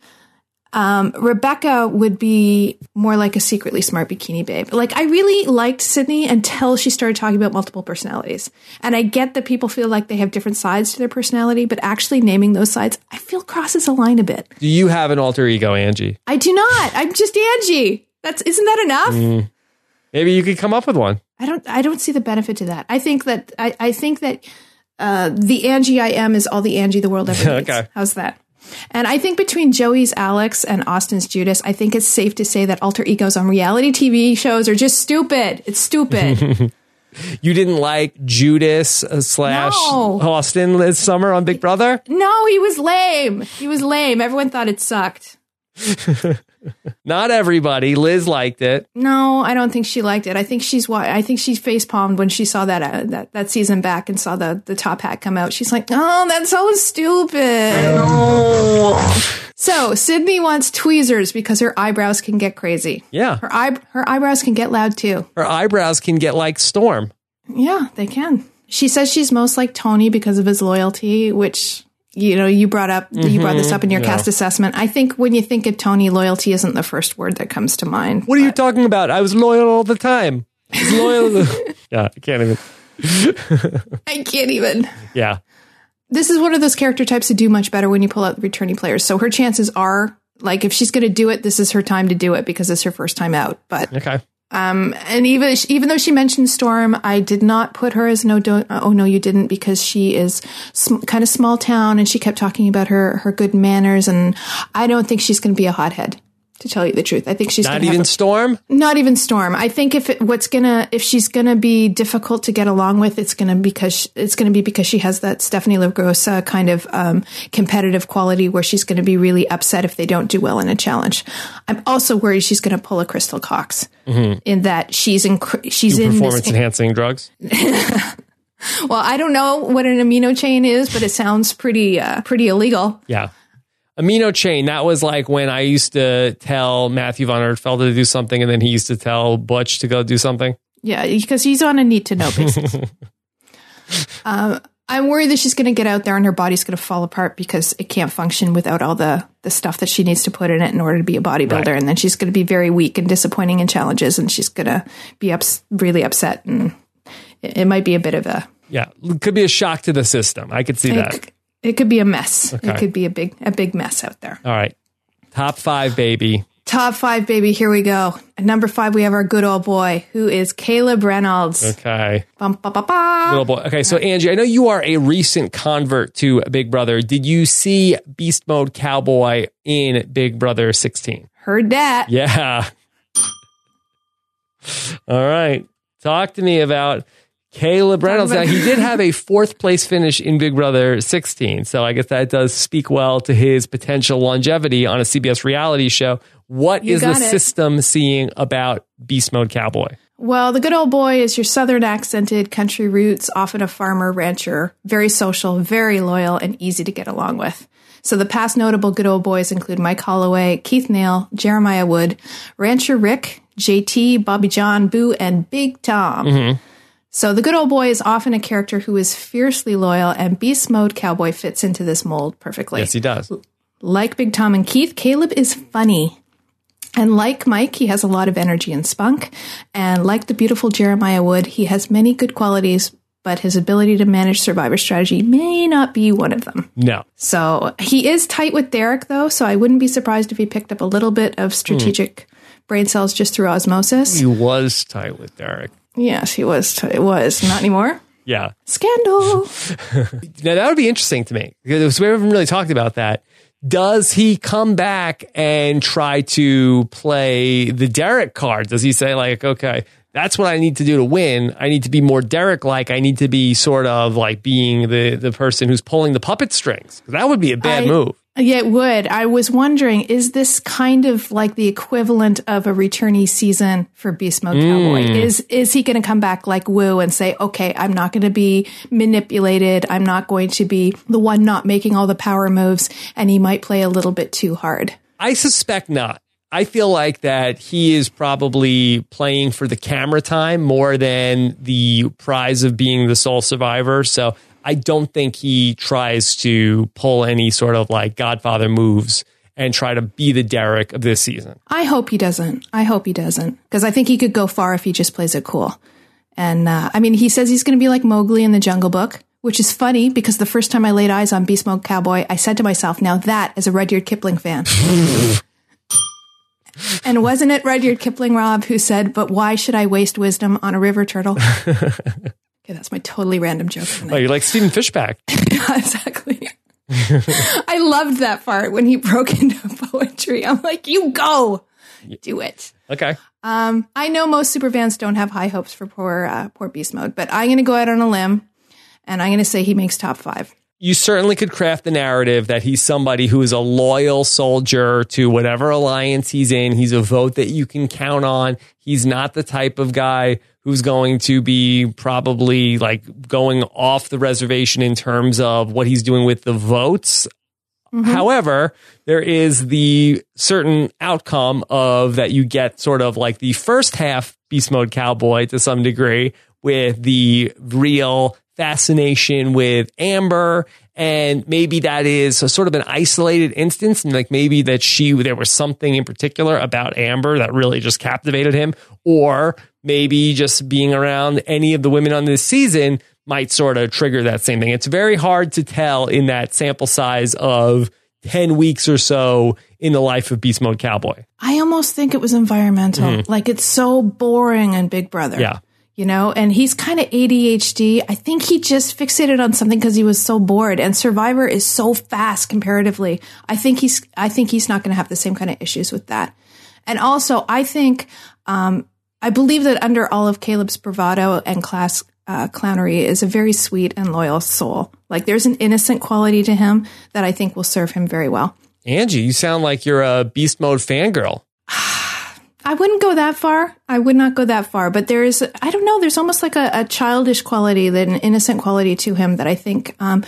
Um, Rebecca would be more like a secretly smart bikini babe. Like I really liked Cydney until she started talking about multiple personalities. And I get that people feel like they have different sides to their personality, but actually naming those sides, I feel crosses a line a bit. Do you have an alter ego, Angie? I do not. I'm just Angie. That's isn't that enough? Maybe you could come up with one. I don't I don't see the benefit to that. I think that I, I think that uh, the Angie I am is all the Angie the world ever needs. Okay. How's that? And I think between Joey's Alex and Austin's Judas, I think it's safe to say that alter egos on reality TV shows are just stupid. It's stupid. You didn't like Judas uh, slash No. Austin this summer on Big Brother? no, he was lame. He was lame. Everyone thought it sucked. Not everybody. Liz liked it. No, I don't think she liked it. I think she's why I think she face palmed when she saw that uh, that that season back and saw the the top hat come out. She's like, "Oh, that's so stupid." So Cydney wants tweezers because her eyebrows can get crazy. Yeah. Her eye her eyebrows can get loud too. Her eyebrows can get like Storm. Yeah, they can. She says she's most like Tony because of his loyalty, which you know you brought up. You brought this up in your Mm-hmm. yeah. cast assessment. I think when you think of Tony, loyalty isn't the first word that comes to mind. What are you talking about? I was loyal all the time. Loyal. yeah, I can't even. I can't even. Yeah. this is one of those character types that do much better when you pull out the returning players. So her chances are like if she's going to do it, this is her time to do it because it's her first time out. But Okay. Um, and even even though she mentioned Storm, I did not put her as no. Don't, oh no, you didn't because she is sm- kind of small town and she kept talking about her her good manners and I don't think she's going to be a hothead. To tell you the truth, I think she's Not even a- Storm? not even Storm. I think if it, what's gonna if she's gonna be difficult to get along with, it's gonna because it's gonna be because she has that Stephanie LaGrossa kind of um, competitive quality where she's gonna be really upset if they don't do well in a challenge. I'm also worried she's gonna pull a Crystal Cox in that she's in she's in Performance this. enhancing drugs? Well, I don't know what an amino chain is, but it sounds pretty uh, pretty illegal. Yeah. Amino chain. That was like when I used to tell Matthew Von Ertfeld to do something, and then he used to tell Butch to go do something. Yeah, because he's on a need to know basis. um, I'm worried that she's going to get out there and her body's going to fall apart because it can't function without all the the stuff that she needs to put in it in order to be a bodybuilder. Right. And then she's going to be very weak and disappointing in challenges, and she's going to be ups- really upset. And it, it might be a bit of a Yeah. Could be a shock to the system. I could see that. It, could be a mess. Okay. It could be a big a big mess out there. All right. Top five, baby. Top five, baby. Here we go. At number five, we have our good old boy, who is Caleb Reynolds. Okay. Bum, ba, ba, ba. Little boy. Okay. So, Angie, I know you are a recent convert to Big Brother. Did you see Beast Mode Cowboy in Big Brother 16? Heard that. Yeah. All right. Talk to me about Caleb Reynolds. Now, he did have a fourth place finish in Big Brother 16. So I guess that does speak well to his potential longevity on a CBS reality show. What You is the it. system seeing about Beast Mode Cowboy? Well, the good old boy is your southern accented country roots, often a farmer rancher, very social, very loyal, and easy to get along with. So the past notable good old boys include Mike Holloway, Keith Nale, Jeremiah Wood, Rancher Rick, JT, Bobby John, Boo, and Big Tom. Mm-hmm. So the good old boy is often a character who is fiercely loyal, and Beast Mode Cowboy fits into this mold perfectly. Yes, he does. Like Big Tom and Keith, Caleb is funny. And like Mike, he has a lot of energy and spunk. And like the beautiful Jeremiah Wood, he has many good qualities, but his ability to manage survivor strategy may not be one of them. No. So he is tight with Derek, though, so I wouldn't be surprised if he picked up a little bit of strategic hmm. brain cells just through osmosis. He was tight with Derek. Yes, he was. T- it was. Not anymore. Yeah. Scandal. Now that would be interesting to me because we haven't really talked about that. Does he come back and try to play the Derek card? Does he say like, okay, that's what I need to do to win. I need to be more Derek like. I need to be sort of like being the the person who's pulling the puppet strings. That would be a bad I- move. Yeah, it would. I was wondering, is this kind of like the equivalent of a returnee season for Beast Mode hmm. Cowboy? Is is he going to come back like Woo and say, "Okay, I'm not going to be manipulated. I'm not going to be the one not making all the power moves," and he might play a little bit too hard. I suspect not. I feel like that he is probably playing for the camera time more than the prize of being the sole survivor. So I don't think he tries to pull any sort of like Godfather moves and try to be the Derek of this season. I hope he doesn't. I hope he doesn't because I think he could go far if he just plays it cool. And uh, I mean, he says he's going to be like Mowgli in the Jungle Book, which is funny because the first time I laid eyes on Beast Mode Cowboy, I said to myself, "Now that is a Rudyard Kipling fan." and wasn't it Rudyard Kipling, Rob, who said, "But why should I waste wisdom on a river turtle?" okay, that's my totally random joke. Oh, you're like Stephen Fishbach. exactly. I loved that part when he broke into poetry. I'm like, you go, do it. Okay. Um, I know most super fans don't have high hopes for poor uh, poor Beast Mode, but I'm going to go out on a limb, and I'm going to say he makes top five. You certainly could craft the narrative that he's somebody who is a loyal soldier to whatever alliance he's in. He's a vote that you can count on. He's not the type of guy who's going to be probably like going off the reservation in terms of what he's doing with the votes. Mm-hmm. However, there is the certain outcome of that you get sort of like the first half beast mode cowboy to some degree with the real fascination with Amber. And maybe that is a sort of an isolated instance. And like maybe that she, there was something in particular about Amber that really just captivated him. Or maybe just being around any of the women on this season might sort of trigger that same thing. It's very hard to tell in that sample size of 10 weeks or so in the life of Beast Mode Cowboy. I almost think it was environmental. Like it's so boring in Big Brother. Yeah. You know, and he's kind of ADHD. I think he just fixated on something because he was so bored. And Survivor is so fast comparatively. I think he's, I think he's not going to have the same kind of issues with that. And also, I think, um, I believe that under all of Caleb's bravado and class uh, clownery is a very sweet and loyal soul. Like there's an innocent quality to him that I think will serve him very well. Angie, you sound like you're a Beast Mode fangirl. I wouldn't go that far. I would not go that far. But there is, I don't know, there's almost like a, a childish quality, that an innocent quality to him that I think, um,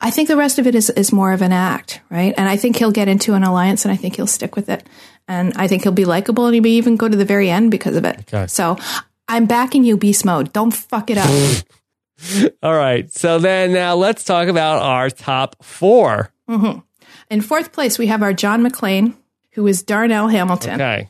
I think the rest of it is, is more of an act, right? And I think he'll get into an alliance and I think he'll stick with it. And I think he'll be likable and he may even go to the very end because of it. Okay. So I'm backing you, beast mode. Don't fuck it up. All right. So then now let's talk about our top four. Mm-hmm. In fourth place, we have our John McClane, who is Darnell Hamilton. Okay.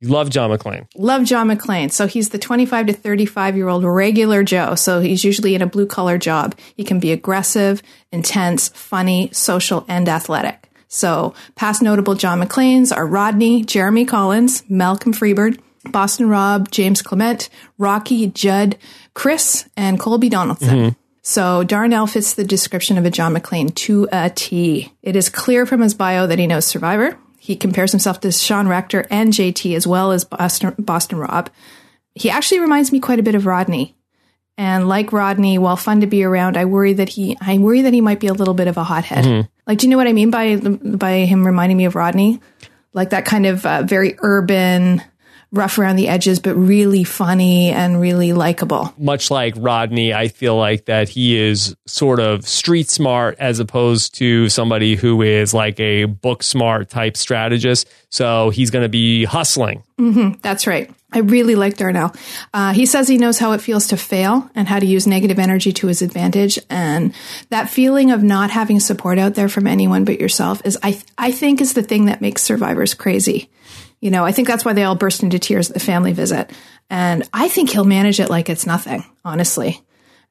You love John McClane. Love John McClane. So he's the 25 to 35 year old regular Joe. So he's usually in a blue collar job. He can be aggressive, intense, funny, social, and athletic. So past notable John McClanes are Rodney, Jeremy Collins, Malcolm Freberg, Boston Rob, James Clement, Rocky, Judd, Chris, and Colby Donaldson. Mm-hmm. So Darnell fits the description of a John McClane to a T. It is clear from his bio that he knows Survivor. He compares himself to Sean Rector and JT as well as Boston, Boston Rob. He actually reminds me quite a bit of Rodney. And like Rodney, while fun to be around, I worry that he I worry that he might be a little bit of a hothead. Like, do you know what I mean by by him reminding me of Rodney? Like that kind of uh, very urban, rough around the edges, but really funny and really likable. Much like Rodney, I feel like that he is sort of street smart as opposed to somebody who is like a book smart type strategist. So he's going to be hustling. That's right. I really like Darnell. Uh, he says he knows how it feels to fail and how to use negative energy to his advantage. And that feeling of not having support out there from anyone but yourself is, I, I think, is the thing that makes survivors crazy. You know, I think that's why they all burst into tears at the family visit. And I think he'll manage it like it's nothing, honestly.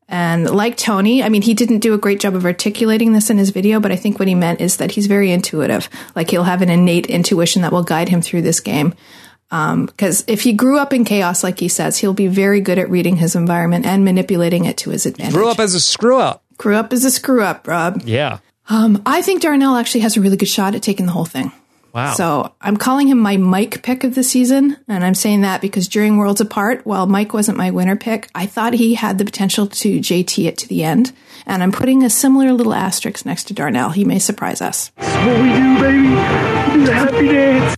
And like Tony, I mean, he didn't do a great job of articulating this in his video, but I think what he meant is that he's very intuitive. Like he'll have an innate intuition that will guide him through this game. Because if he grew up in chaos, like he says, he'll be very good at reading his environment and manipulating it to his advantage. Grew up as a screw up. Grew up as a screw up, Rob. Yeah. Um, I think Darnell actually has a really good shot at taking the whole thing. Wow. So I'm calling him my Mike pick of the season. And I'm saying that because during Worlds Apart, while Mike wasn't my winner pick, I thought he had the potential to JT it to the end. And I'm putting a similar little asterisk next to Darnell. He may surprise us. what we do, baby. We do the happy dance.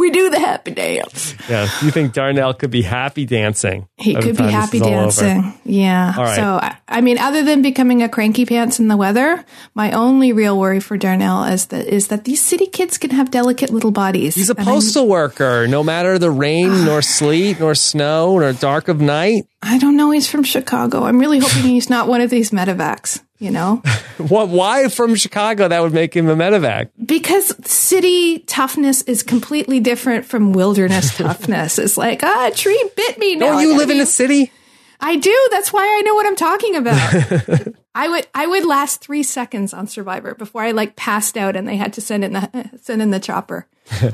We do the happy dance. yeah. Do you think Darnell could be happy dancing? He could be happy is all over? dancing. Yeah. All right. So, I, mean, other than becoming a cranky pants in the weather, my only real worry for Darnell is that is that these city kids can have delicate little bodies. He's a postal worker. No matter the rain, nor sleet, nor snow, nor dark of night. I don't know. He's from Chicago. I'm really hoping he's not one of these medevacs. You know, What, why from Chicago that would make him a medevac? because city toughness is completely different from wilderness toughness. It's like, ah, a tree bit me. No, you live in be- a city? I do. That's why I know what I'm talking about. I would I would last three seconds on Survivor before I like passed out and they had to send in the send in the chopper. All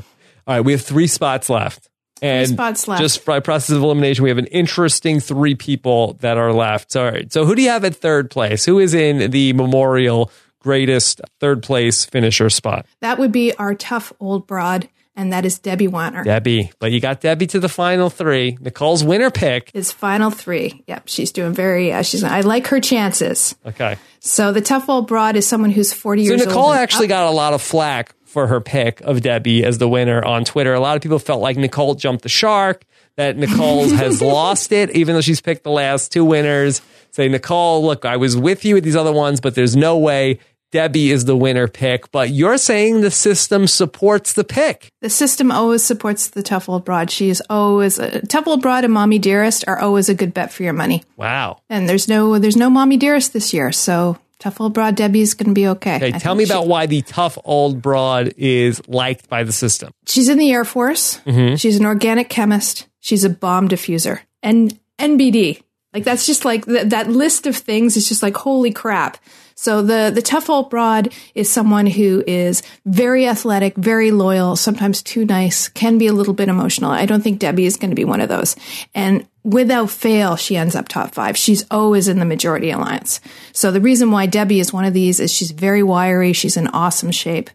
right, we have three spots left. And just by process of elimination, we have an interesting three people that are left. All right. So who do you have at third place? Who is in the memorial greatest third place finisher spot? That would be our tough old broad, and that is Debbie Wanner. Debbie. But you got Debbie to the final three. Nicole's winner pick. Is final three. Yep, she's doing very. Uh, she's. I like her chances. Okay. So the tough old broad is someone who's 40 So years old. So Nicole actually up. got a lot of flack for her pick of Debbie as the winner on Twitter. A lot of people felt like Nicole jumped the shark, that Nicole has lost it, even though she's picked the last two winners. Say, Nicole, look, I was with you with these other ones, but there's no way Debbie is the winner pick. But you're saying the system supports the pick. The system always supports the tough old broad. She is always a tough old broad and mommy dearest are always a good bet for your money. Wow. And there's no there's no mommy dearest this year, so tough old broad Debbie's going to be okay. Okay, I tell me she- about why the tough old broad is liked by the system. She's in the Air Force. Mm-hmm. She's an organic chemist. She's a bomb diffuser. And NBD. Like that's just like th- that list of things is just like holy crap. So the the tough old broad is someone who is very athletic, very loyal, sometimes too nice, can be a little bit emotional. I don't think Debbie is going to be one of those. And without fail, she ends up top five. She's always in the majority alliance. So the reason why Debbie is one of these is she's very wiry. She's in awesome shape.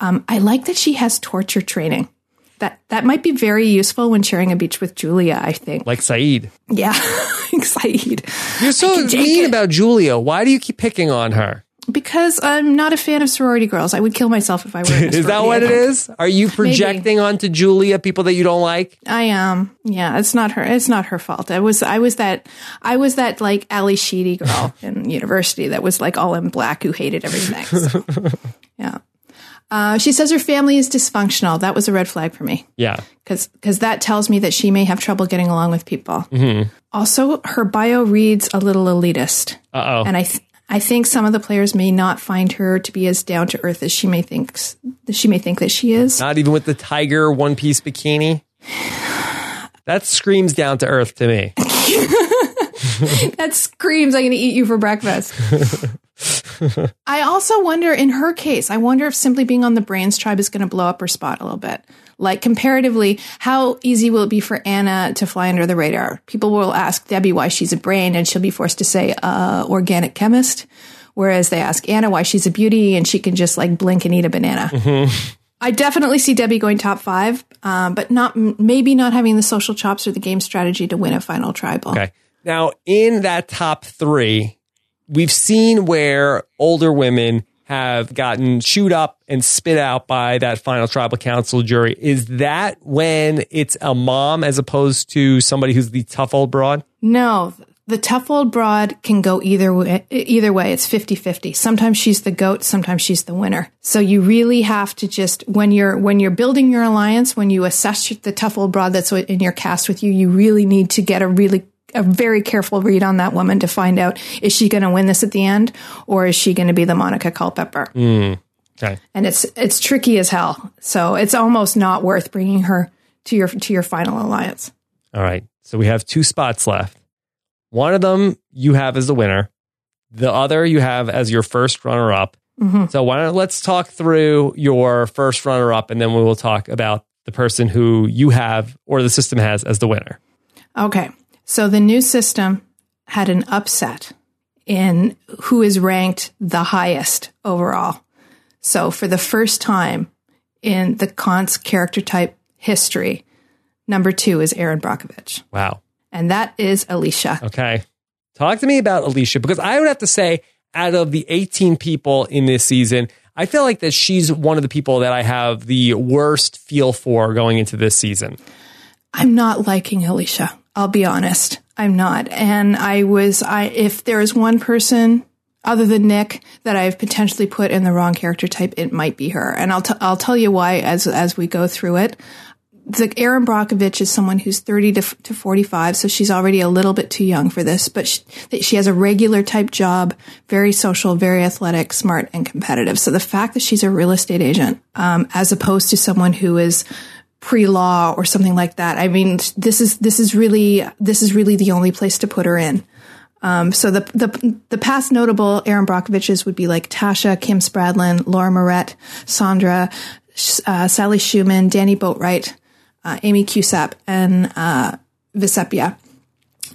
Um, I like that she has torture training. That that might be very useful when sharing a beach with Julia. I think. Like Saeed. Yeah, Saeed. You're so can mean it. about Julia. Why do you keep picking on her? Because I'm not a fan of sorority girls. I would kill myself if I were. in a Is that what I it? Are you projecting onto Julia people that you don't like? I am. Yeah, it's not her. It's not her fault. I was. I was that. I was that like Ally Sheedy girl in university that was like all in black who hated everything. So, yeah. Uh, she says her family is dysfunctional. That was a red flag for me. Yeah. because that tells me that she may have trouble getting along with people. Also, her bio reads a little elitist, Uh oh. and I th- I think some of the players may not find her to be as down to earth as she may think she may think that she is. Not even with the tiger one piece bikini. That screams down to earth to me. that screams, "I'm going to eat you for breakfast." I also wonder, in her case, I wonder if simply being on the Brains tribe is going to blow up her spot a little bit. Like comparatively, how easy will it be for Anna to fly under the radar? People will ask Debbie why she's a brain, and she'll be forced to say uh, organic chemist. Whereas they ask Anna why she's a beauty, and she can just like blink and eat a banana. I definitely see Debbie going top five, um, but not maybe not having the social chops or the game strategy to win a final tribal. Okay. Now, in that top three, we've seen where older women have gotten chewed up and spit out by that final tribal council jury. Is that when it's a mom as opposed to somebody who's the tough old broad? No, the tough old broad can go either way. Either way, it's 50-50. Sometimes she's the goat, sometimes she's the winner. So you really have to just when you're when you're building your alliance, when you assess the tough old broad that's in your cast with you, you really need to get a really a very careful read on that woman to find out is she going to win this at the end or is she going to be the Monica Culpepper? Hmm, okay. And it's it's tricky as hell. So it's almost not worth bringing her to your to your final alliance. All right. So we have two spots left. One of them you have as the winner. The other you have as your first runner up. Mm-hmm. So why don't let's talk through your first runner up and then we will talk about the person who you have or the system has as the winner. Okay. So the new system had an upset in who is ranked the highest overall. So for the first time in the Caunce character type history, number two is Erin Brockovich. Wow. And that is Alecia. Okay. Talk to me about Alecia because I would have to say, out of the 18 people in this season, I feel like that she's one of the people that I have the worst feel for going into this season. I'm not liking Alecia. I'll be honest. I'm not. And I was, I, if there is one person other than Nick that I've potentially put in the wrong character type, it might be her. And I'll, t- I'll tell you why as, as we go through it. the Erin Brockovich is someone who's 30 to, to 45, so she's already a little bit too young for this, but she, she has a regular type job, very social, very athletic, smart, and competitive. So the fact that she's a real estate agent, um, as opposed to someone who is pre-law or something like that, I mean, this is, this is really, this is really the only place to put her in. Um, so the, the the past notable Erin Brockoviches would be like Tasha, Kim Spradlin, Laura Morett, Sandra, uh, Sally Schumann, Danni Boatwright, uh, Amy Cusap, and uh, Vecepia.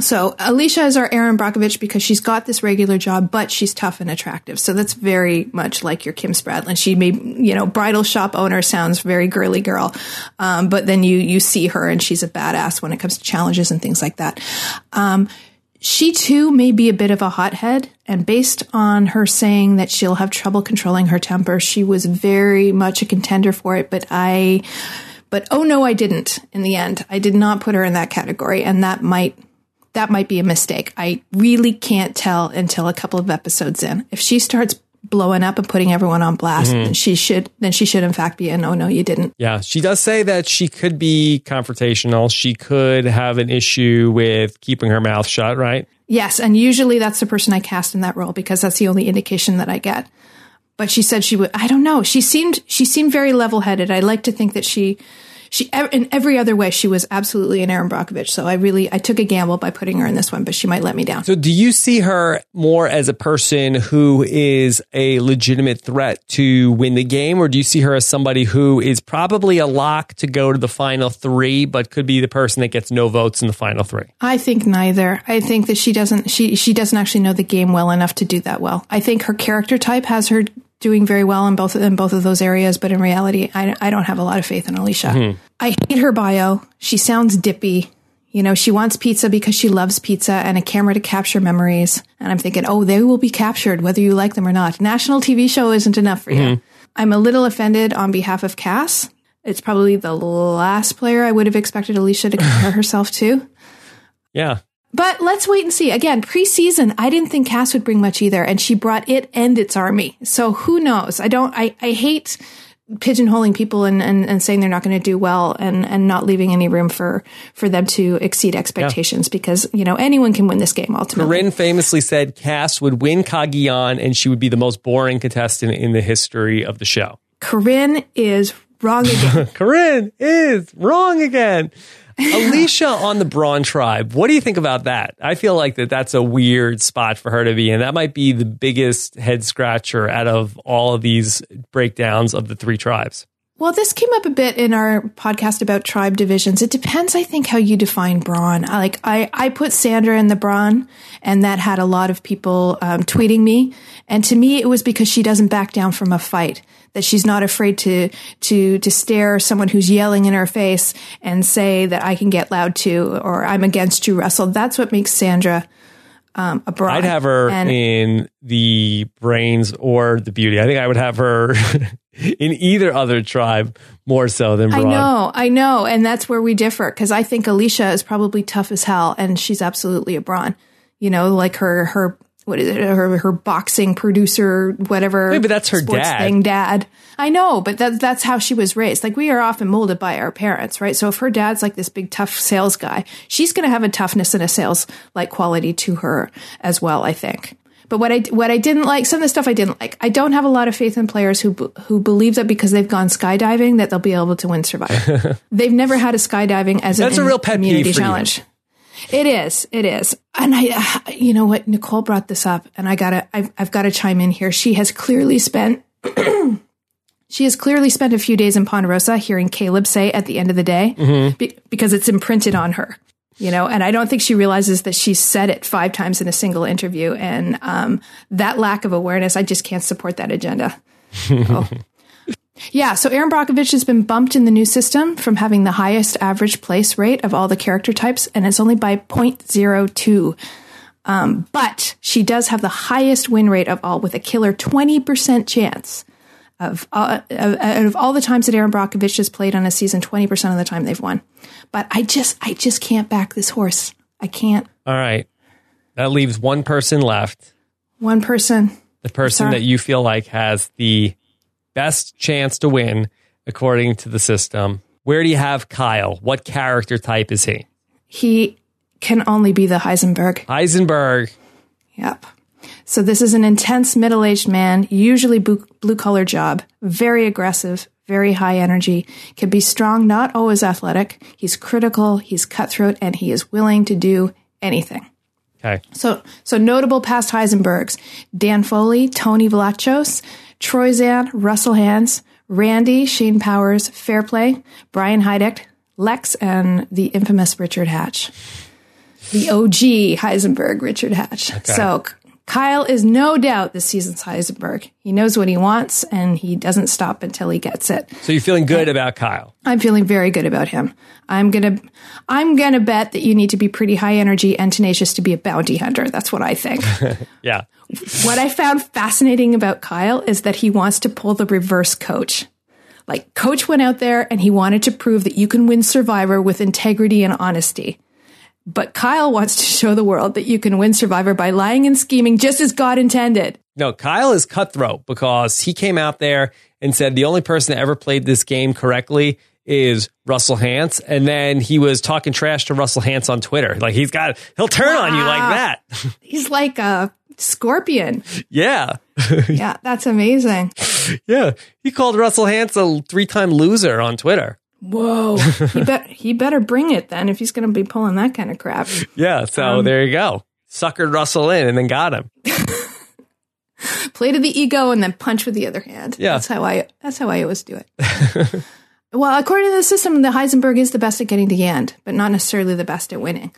So Alecia is our Erin Brockovich because she's got this regular job, but she's tough and attractive. So that's very much like your Kim Spradlin. She may, you know, bridal shop owner sounds very girly girl, um, but then you you see her and she's a badass when it comes to challenges and things like that. Um, she too may be a bit of a hothead, and based on her saying that she'll have trouble controlling her temper, she was very much a contender for it. But I, but oh no, I didn't in the end. I did not put her in that category, and that might that might be a mistake. I really can't tell until a couple of episodes in. If she starts blowing up and putting everyone on blast, mm-hmm. then she should then she should in fact be a no no you didn't. Yeah, she does say that she could be confrontational. She could have an issue with keeping her mouth shut, right? Yes, and usually that's the person I cast in that role because that's the only indication that I get. But she said she would I don't know. She seemed she seemed very level-headed. I like to think that she she in every other way she was absolutely an Erin Brockovich. So I really I took a gamble by putting her in this one, but she might let me down. So do you see her more as a person who is a legitimate threat to win the game, or do you see her as somebody who is probably a lock to go to the final three, but could be the person that gets no votes in the final three? I think neither. I think that she doesn't she she doesn't actually know the game well enough to do that well. I think her character type has her doing very well in both in both of those areas, but in reality, I, I don't have a lot of faith in Alecia. Mm-hmm. I hate her bio. She sounds dippy. You know, she wants pizza because she loves pizza and a camera to capture memories. And I'm thinking, oh, they will be captured whether you like them or not. National TV show isn't enough for mm-hmm. you. I'm a little offended on behalf of Kass. It's probably the last player I would have expected Alecia to compare herself to. Yeah. But let's wait and see. Again, preseason, I didn't think Kass would bring much either, and she brought it and its army. So who knows? I don't. I I hate pigeonholing people and, and, and saying they're not going to do well and, and not leaving any room for, for them to exceed expectations yeah. because, you know, anyone can win this game ultimately. Corinne famously said Kass would win Cagayan and she would be the most boring contestant in the history of the show. Corinne is wrong again. Corinne is wrong again. Alecia on the Brawn tribe. What do you think about that? I feel like that that's a weird spot for her to be in. That might be the biggest head scratcher out of all of these breakdowns of the three tribes. Well, this came up a bit in our podcast about tribe divisions. It depends, I think, how you define brawn. Like I, I put Sandra in the brawn, and that had a lot of people um, tweeting me. And to me, it was because she doesn't back down from a fight. That she's not afraid to to to stare someone who's yelling in her face and say that I can get loud too, or I'm against you, Russell. That's what makes Sandra um, abroad. I'd have her and, in the brains or the beauty. I think I would have her in either other tribe more so than Brawn. I know, I know, and that's where we differ because I think Alecia is probably tough as hell, and she's absolutely a Brawn. You know, like her her what is it? Her, her boxing producer, whatever. Wait, but that's her dad. Thing, dad. I know, but that, that's how she was raised. Like we are often molded by our parents, right? So if her dad's like this big tough sales guy, she's going to have a toughness and a sales like quality to her as well. I think. But what I what I didn't like, some of the stuff I didn't like. I don't have a lot of faith in players who who believe that because they've gone skydiving that they'll be able to win Survivor. they've never had a skydiving as that's an a real pet community challenge. You. It is. It is. And I, you know what? Nicole brought this up, and I gotta, I've, I've got to chime in here. She has clearly spent, she has clearly spent a few days in Ponderosa hearing Caleb say at the end of the day mm-hmm. be, because it's imprinted on her. You know, and I don't think she realizes that she said it five times in a single interview, and um, that lack of awareness, I just can't support that agenda. oh. Yeah, so Erin Brockovich has been bumped in the new system from having the highest average place rate of all the character types, and it's only by 0.02. Um, but she does have the highest win rate of all, with a killer 20% chance of, uh, of, of all the times that Erin Brockovich has played on a season. 20% of the time they've won. But I just, I just can't back this horse. I can't. All right, that leaves one person left. One person. The person that you feel like has the best chance to win according to the system. Where do you have Kyle? What character type is he? He can only be the Heisenberg. Heisenberg. Yep. So this is an intense middle-aged man, usually blue collar job, very aggressive, very high energy, can be strong, not always athletic. He's critical, he's cutthroat, and he is willing to do anything. Okay. So, so notable past Heisenbergs: Dan Foley, Tony Vlachos, Troyzan, Russell Hantz, Randy, Shane Powers, Fairplay, Brian Heidik, Lex, and the infamous Richard Hatch. The OG Heisenberg, Richard Hatch. Okay. So Kyle is no doubt this season's Heisenberg. He knows what he wants and he doesn't stop until he gets it. So you're feeling good about Kyle? I'm feeling very good about him. I'm going to I'm going to bet that you need to be pretty high energy and tenacious to be a bounty hunter. That's what I think. yeah. What I found fascinating about Kyle is that he wants to pull the reverse coach. Like coach went out there and he wanted to prove that you can win survivor with integrity and honesty. But Kyle wants to show the world that you can win Survivor by lying and scheming just as God intended. No, Kyle is cutthroat because he came out there and said the only person that ever played this game correctly is Russell Hantz. And then he was talking trash to Russell Hantz on Twitter. Like he's got, he'll turn wow. on you like that. he's like a scorpion. Yeah. yeah, that's amazing. Yeah. He called Russell Hantz a three time loser on Twitter. Whoa. he, bet, he better bring it then if he's going to be pulling that kind of crap. Yeah. So um, there you go. Suckered Russell in and then got him. Play to the ego and then punch with the other hand. Yeah. That's how I, that's how I always do it. well, according to the system, the Heisenberg is the best at getting to the end, but not necessarily the best at winning.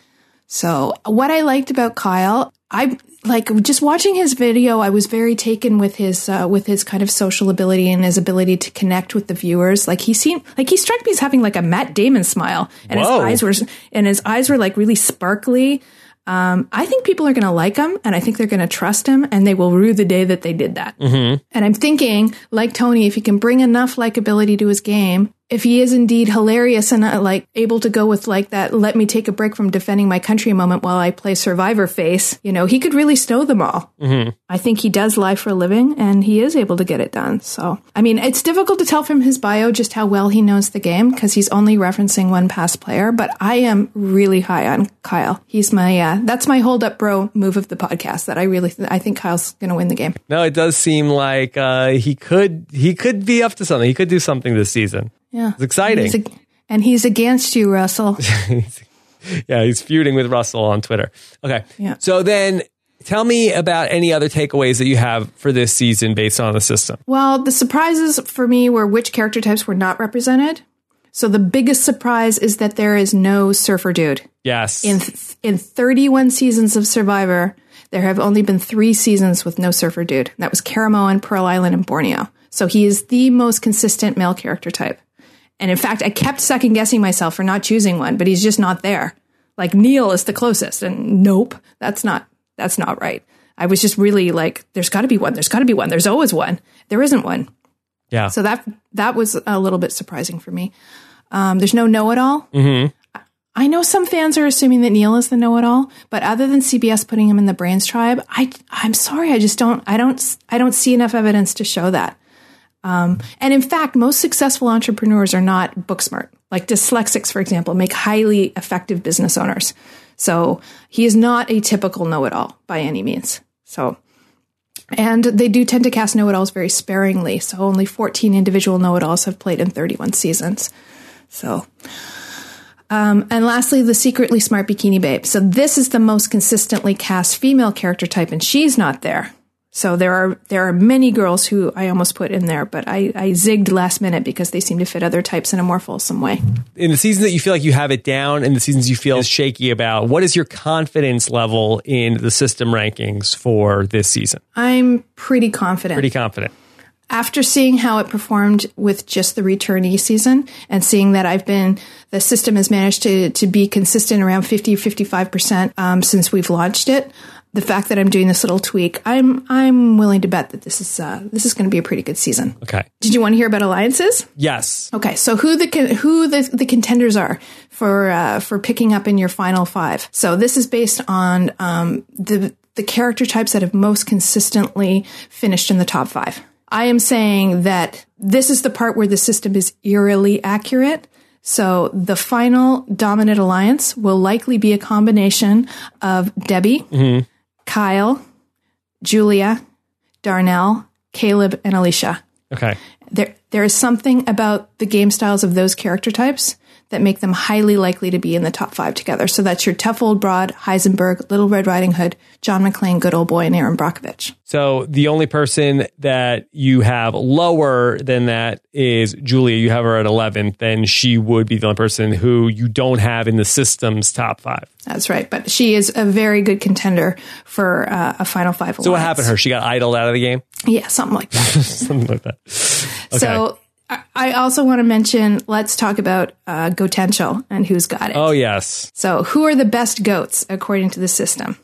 So what I liked about Kyle, I like just watching his video. I was very taken with his uh, with his kind of social ability and his ability to connect with the viewers. Like he seemed like he struck me as having like a Matt Damon smile, and Whoa. his eyes were and his eyes were like really sparkly. Um, I think people are going to like him, and I think they're going to trust him, and they will rue the day that they did that. Mm-hmm. And I'm thinking, like Tony, if he can bring enough likability to his game, if he is indeed hilarious and uh, like able to go with like that, let me take a break from defending my country a moment while I play survivor face, you know, he could really stow them all. Mm-hmm. I think he does lie for a living and he is able to get it done. So, I mean, it's difficult to tell from his bio just how well he knows the game because he's only referencing one past player, but I am really high on Kyle. He's my, uh, that's my hold up bro move of the podcast that I really, th- I think Kyle's going to win the game. No, it does seem like, uh, he could, he could be up to something. He could do something this season. Yeah. It's exciting. And he's, and he's against you, Russell. yeah, he's feuding with Russell on Twitter. Okay. Yeah. So then tell me about any other takeaways that you have for this season based on the system. Well, the surprises for me were which character types were not represented. So the biggest surprise is that there is no surfer dude. Yes. In th- in 31 seasons of Survivor, there have only been 3 seasons with no surfer dude. That was Caramoan, Pearl Island and Borneo. So he is the most consistent male character type. And in fact, I kept second guessing myself for not choosing one, but he's just not there. Like Neal is the closest, and nope, that's not that's not right. I was just really like, there's got to be one. There's got to be one. There's always one. There isn't one. Yeah. So that that was a little bit surprising for me. Um, there's no know-it-all. Mm-hmm. I know some fans are assuming that Neal is the know-it-all, but other than CBS putting him in the Brains tribe, I I'm sorry, I just don't I don't I don't see enough evidence to show that. Um, and in fact, most successful entrepreneurs are not book smart. Like dyslexics, for example, make highly effective business owners. So he is not a typical know it all by any means. So, and they do tend to cast know it alls very sparingly. So only 14 individual know it alls have played in 31 seasons. So, um, and lastly, the secretly smart bikini babe. So this is the most consistently cast female character type, and she's not there. So there are there are many girls who I almost put in there, but I, I zigged last minute because they seem to fit other types in a more fulsome way. In the seasons that you feel like you have it down, and the seasons you feel shaky about, what is your confidence level in the system rankings for this season? I'm pretty confident. Pretty confident. After seeing how it performed with just the returnee season and seeing that I've been, the system has managed to, to be consistent around 50, 55% um, since we've launched it, the fact that I'm doing this little tweak, I'm I'm willing to bet that this is uh, this is going to be a pretty good season. Okay. Did you want to hear about alliances? Yes. Okay. So who the who the, the contenders are for uh, for picking up in your final five? So this is based on um, the the character types that have most consistently finished in the top five. I am saying that this is the part where the system is eerily accurate So the final dominant alliance will likely be a combination of Debbie, Kyle, Julia, Darnell, Caleb, and Alecia. Okay. There, there is something about the game styles of those character types that make them highly likely to be in the top five together. So that's your tough old broad, Heisenberg, Little Red Riding Hood, John McClane, good old boy, and Erin Brockovich. So the only person that you have lower than that is Julia. You have her at 11. Then she would be the only person who you don't have in the system's top five. That's right. But she is a very good contender for uh, a Final Five. So what happened to her? She got idled out of the game? Yeah, something like that. Something like that. Okay. So I- also want to mention, let's talk about uh, Gotenshal and who's got it. oh, yes. So, who are the best goats according to the system?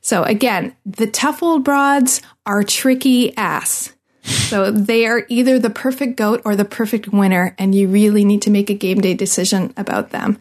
So, again, the tough old broads are tricky ass. So, they are either the perfect goat or the perfect winner, and you really need to make a game day decision about them.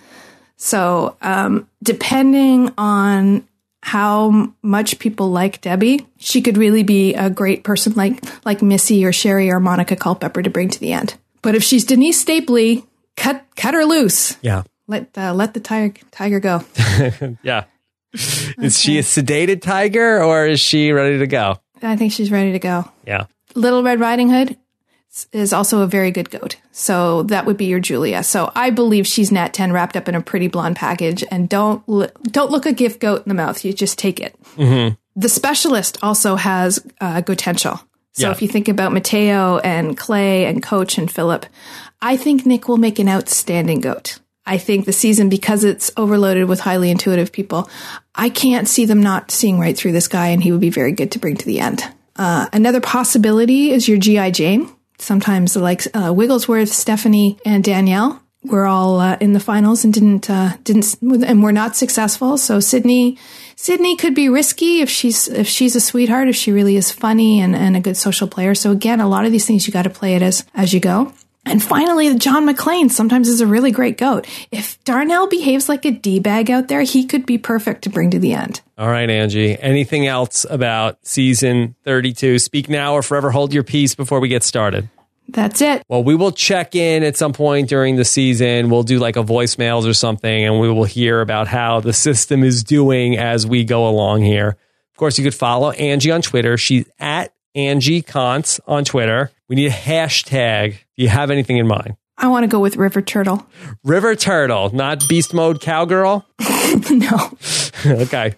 So, um, depending on how much people like Debbie, she could really be a great person like like Missy or Sherri or Monica Culpepper to bring to the end. But if she's Denise Stapley, cut cut her loose. Yeah. Let uh, let the tiger tiger go. Yeah. Is she a sedated tiger or is she ready to go? I think she's ready to go. Yeah. Little Red Riding Hood is also a very good goat. So that would be your Julia. So I believe she's Nat 10 wrapped up in a pretty blonde package and don't don't look a gift goat in the mouth. You just take it. The specialist also has uh, potential. So Yeah. if you think about Mateo and Clay and Coach and Phillip, I think Nick will make an outstanding goat. I think the season, because it's overloaded with highly intuitive people, I can't see them not seeing right through this guy, and he would be very good to bring to the end. Uh, another possibility is your GI Jane. Sometimes like uh, Wiglesworth, Stephanie, and Danielle were all uh, in the finals and didn't uh, didn't and were not successful. So Cydney Cydney could be risky if she's if she's a sweetheart, if she really is funny and, and a good social player. So again, a lot of these things you got to play it as as you go. And finally, John McClane sometimes is a really great goat. If Darnell behaves like a D bag out there, he could be perfect to bring to the end. All right, Angie. Anything else about season 32? Speak now or forever hold your peace before we get started. That's it. Well, we will check in at some point during the season. We'll do like a voicemails or something, and we will hear about how the system is doing as we go along here. Of course, you could follow Angie on Twitter. She's at Angie Caunce on Twitter. We need a hashtag. Do you have anything in mind? I want to go with River Turtle. River Turtle, not Beast Mode Cowgirl. no. okay.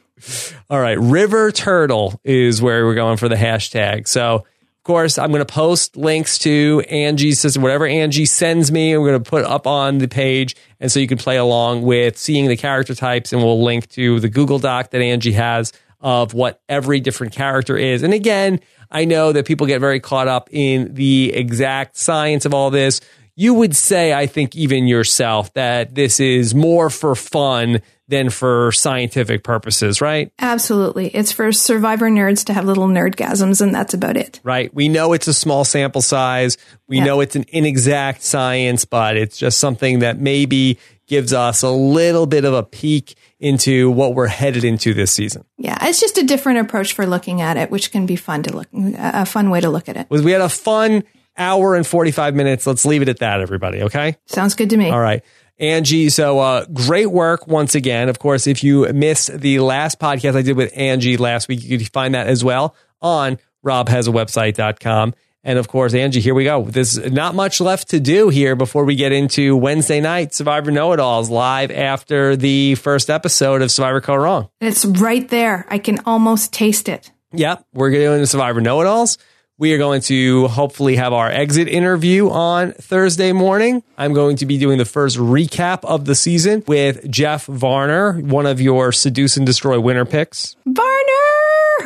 All right. River Turtle is where we're going for the hashtag. So, course, I'm going to post links to Angie's system, whatever Angie sends me, I'm going to put up on the page. And so you can play along with seeing the character types, and we'll link to the Google Doc that Angie has of what every different character is. And again, I know that people get very caught up in the exact science of all this. You would say, I think, even yourself, that this is more for fun than for scientific purposes, right? Absolutely. It's for survivor nerds to have little nerdgasms, and that's about it. Right. We know it's a small sample size. We Yeah. know it's an inexact science, but it's just something that maybe gives us a little bit of a peek into what we're headed into this season. Yeah, it's just a different approach for looking at it, which can be fun to look, a fun way to look at it. Was we had a fun hour and 45 minutes. Let's leave it at that, everybody. Okay. Sounds good to me. All right. Angie, so uh, great work once again. Of course, if you missed the last podcast I did with Angie last week, you can find that as well on robhasawebsite.com. And of course, Angie, here we go. There's not much left to do here before we get into Wednesday night Survivor Know It Alls live after the first episode of Survivor Kaôh Rōng. It's right there. I can almost taste it. Yep, we're doing the Survivor Know It Alls. We are going to hopefully have our exit interview on Thursday morning. I'm going to be doing the first recap of the season with Jeff Varner, one of your Seduce and Destroy winner picks. Varner!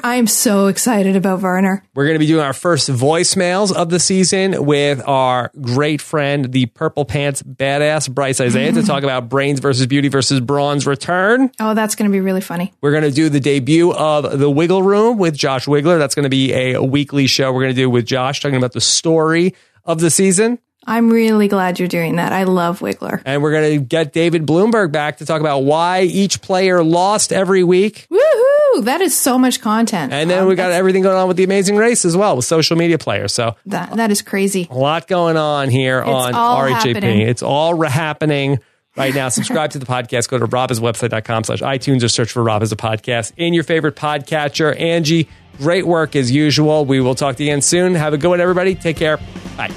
I'm so excited about Varner. We're going to be doing our first voicemails of the season with our great friend, the Purple Pants Badass Brice Izyah, to talk about Brains versus Beauty versus Brawn's return. Oh, that's going to be really funny. We're going to do the debut of The Wiggle Room with Josh Wigler. That's going to be a weekly show we're going to do with Josh, talking about the story of the season. I'm really glad you're doing that. I love Wigler. And we're going to get David Bloomberg back to talk about why each player lost every week. Woohoo! Woo! That is so much content. And then Um, we got everything going on with the Amazing Race as well with social media players. So that. That is crazy. a lot going on here on all RHAP. happening. It's all happening right now. Subscribe to the podcast. Go to robhaswebsite.com slash iTunes or search for Rob Has a Podcast in your favorite podcatcher. Angie, great work as usual. We will talk to you again soon. Have a good one, everybody. Take care. Bye.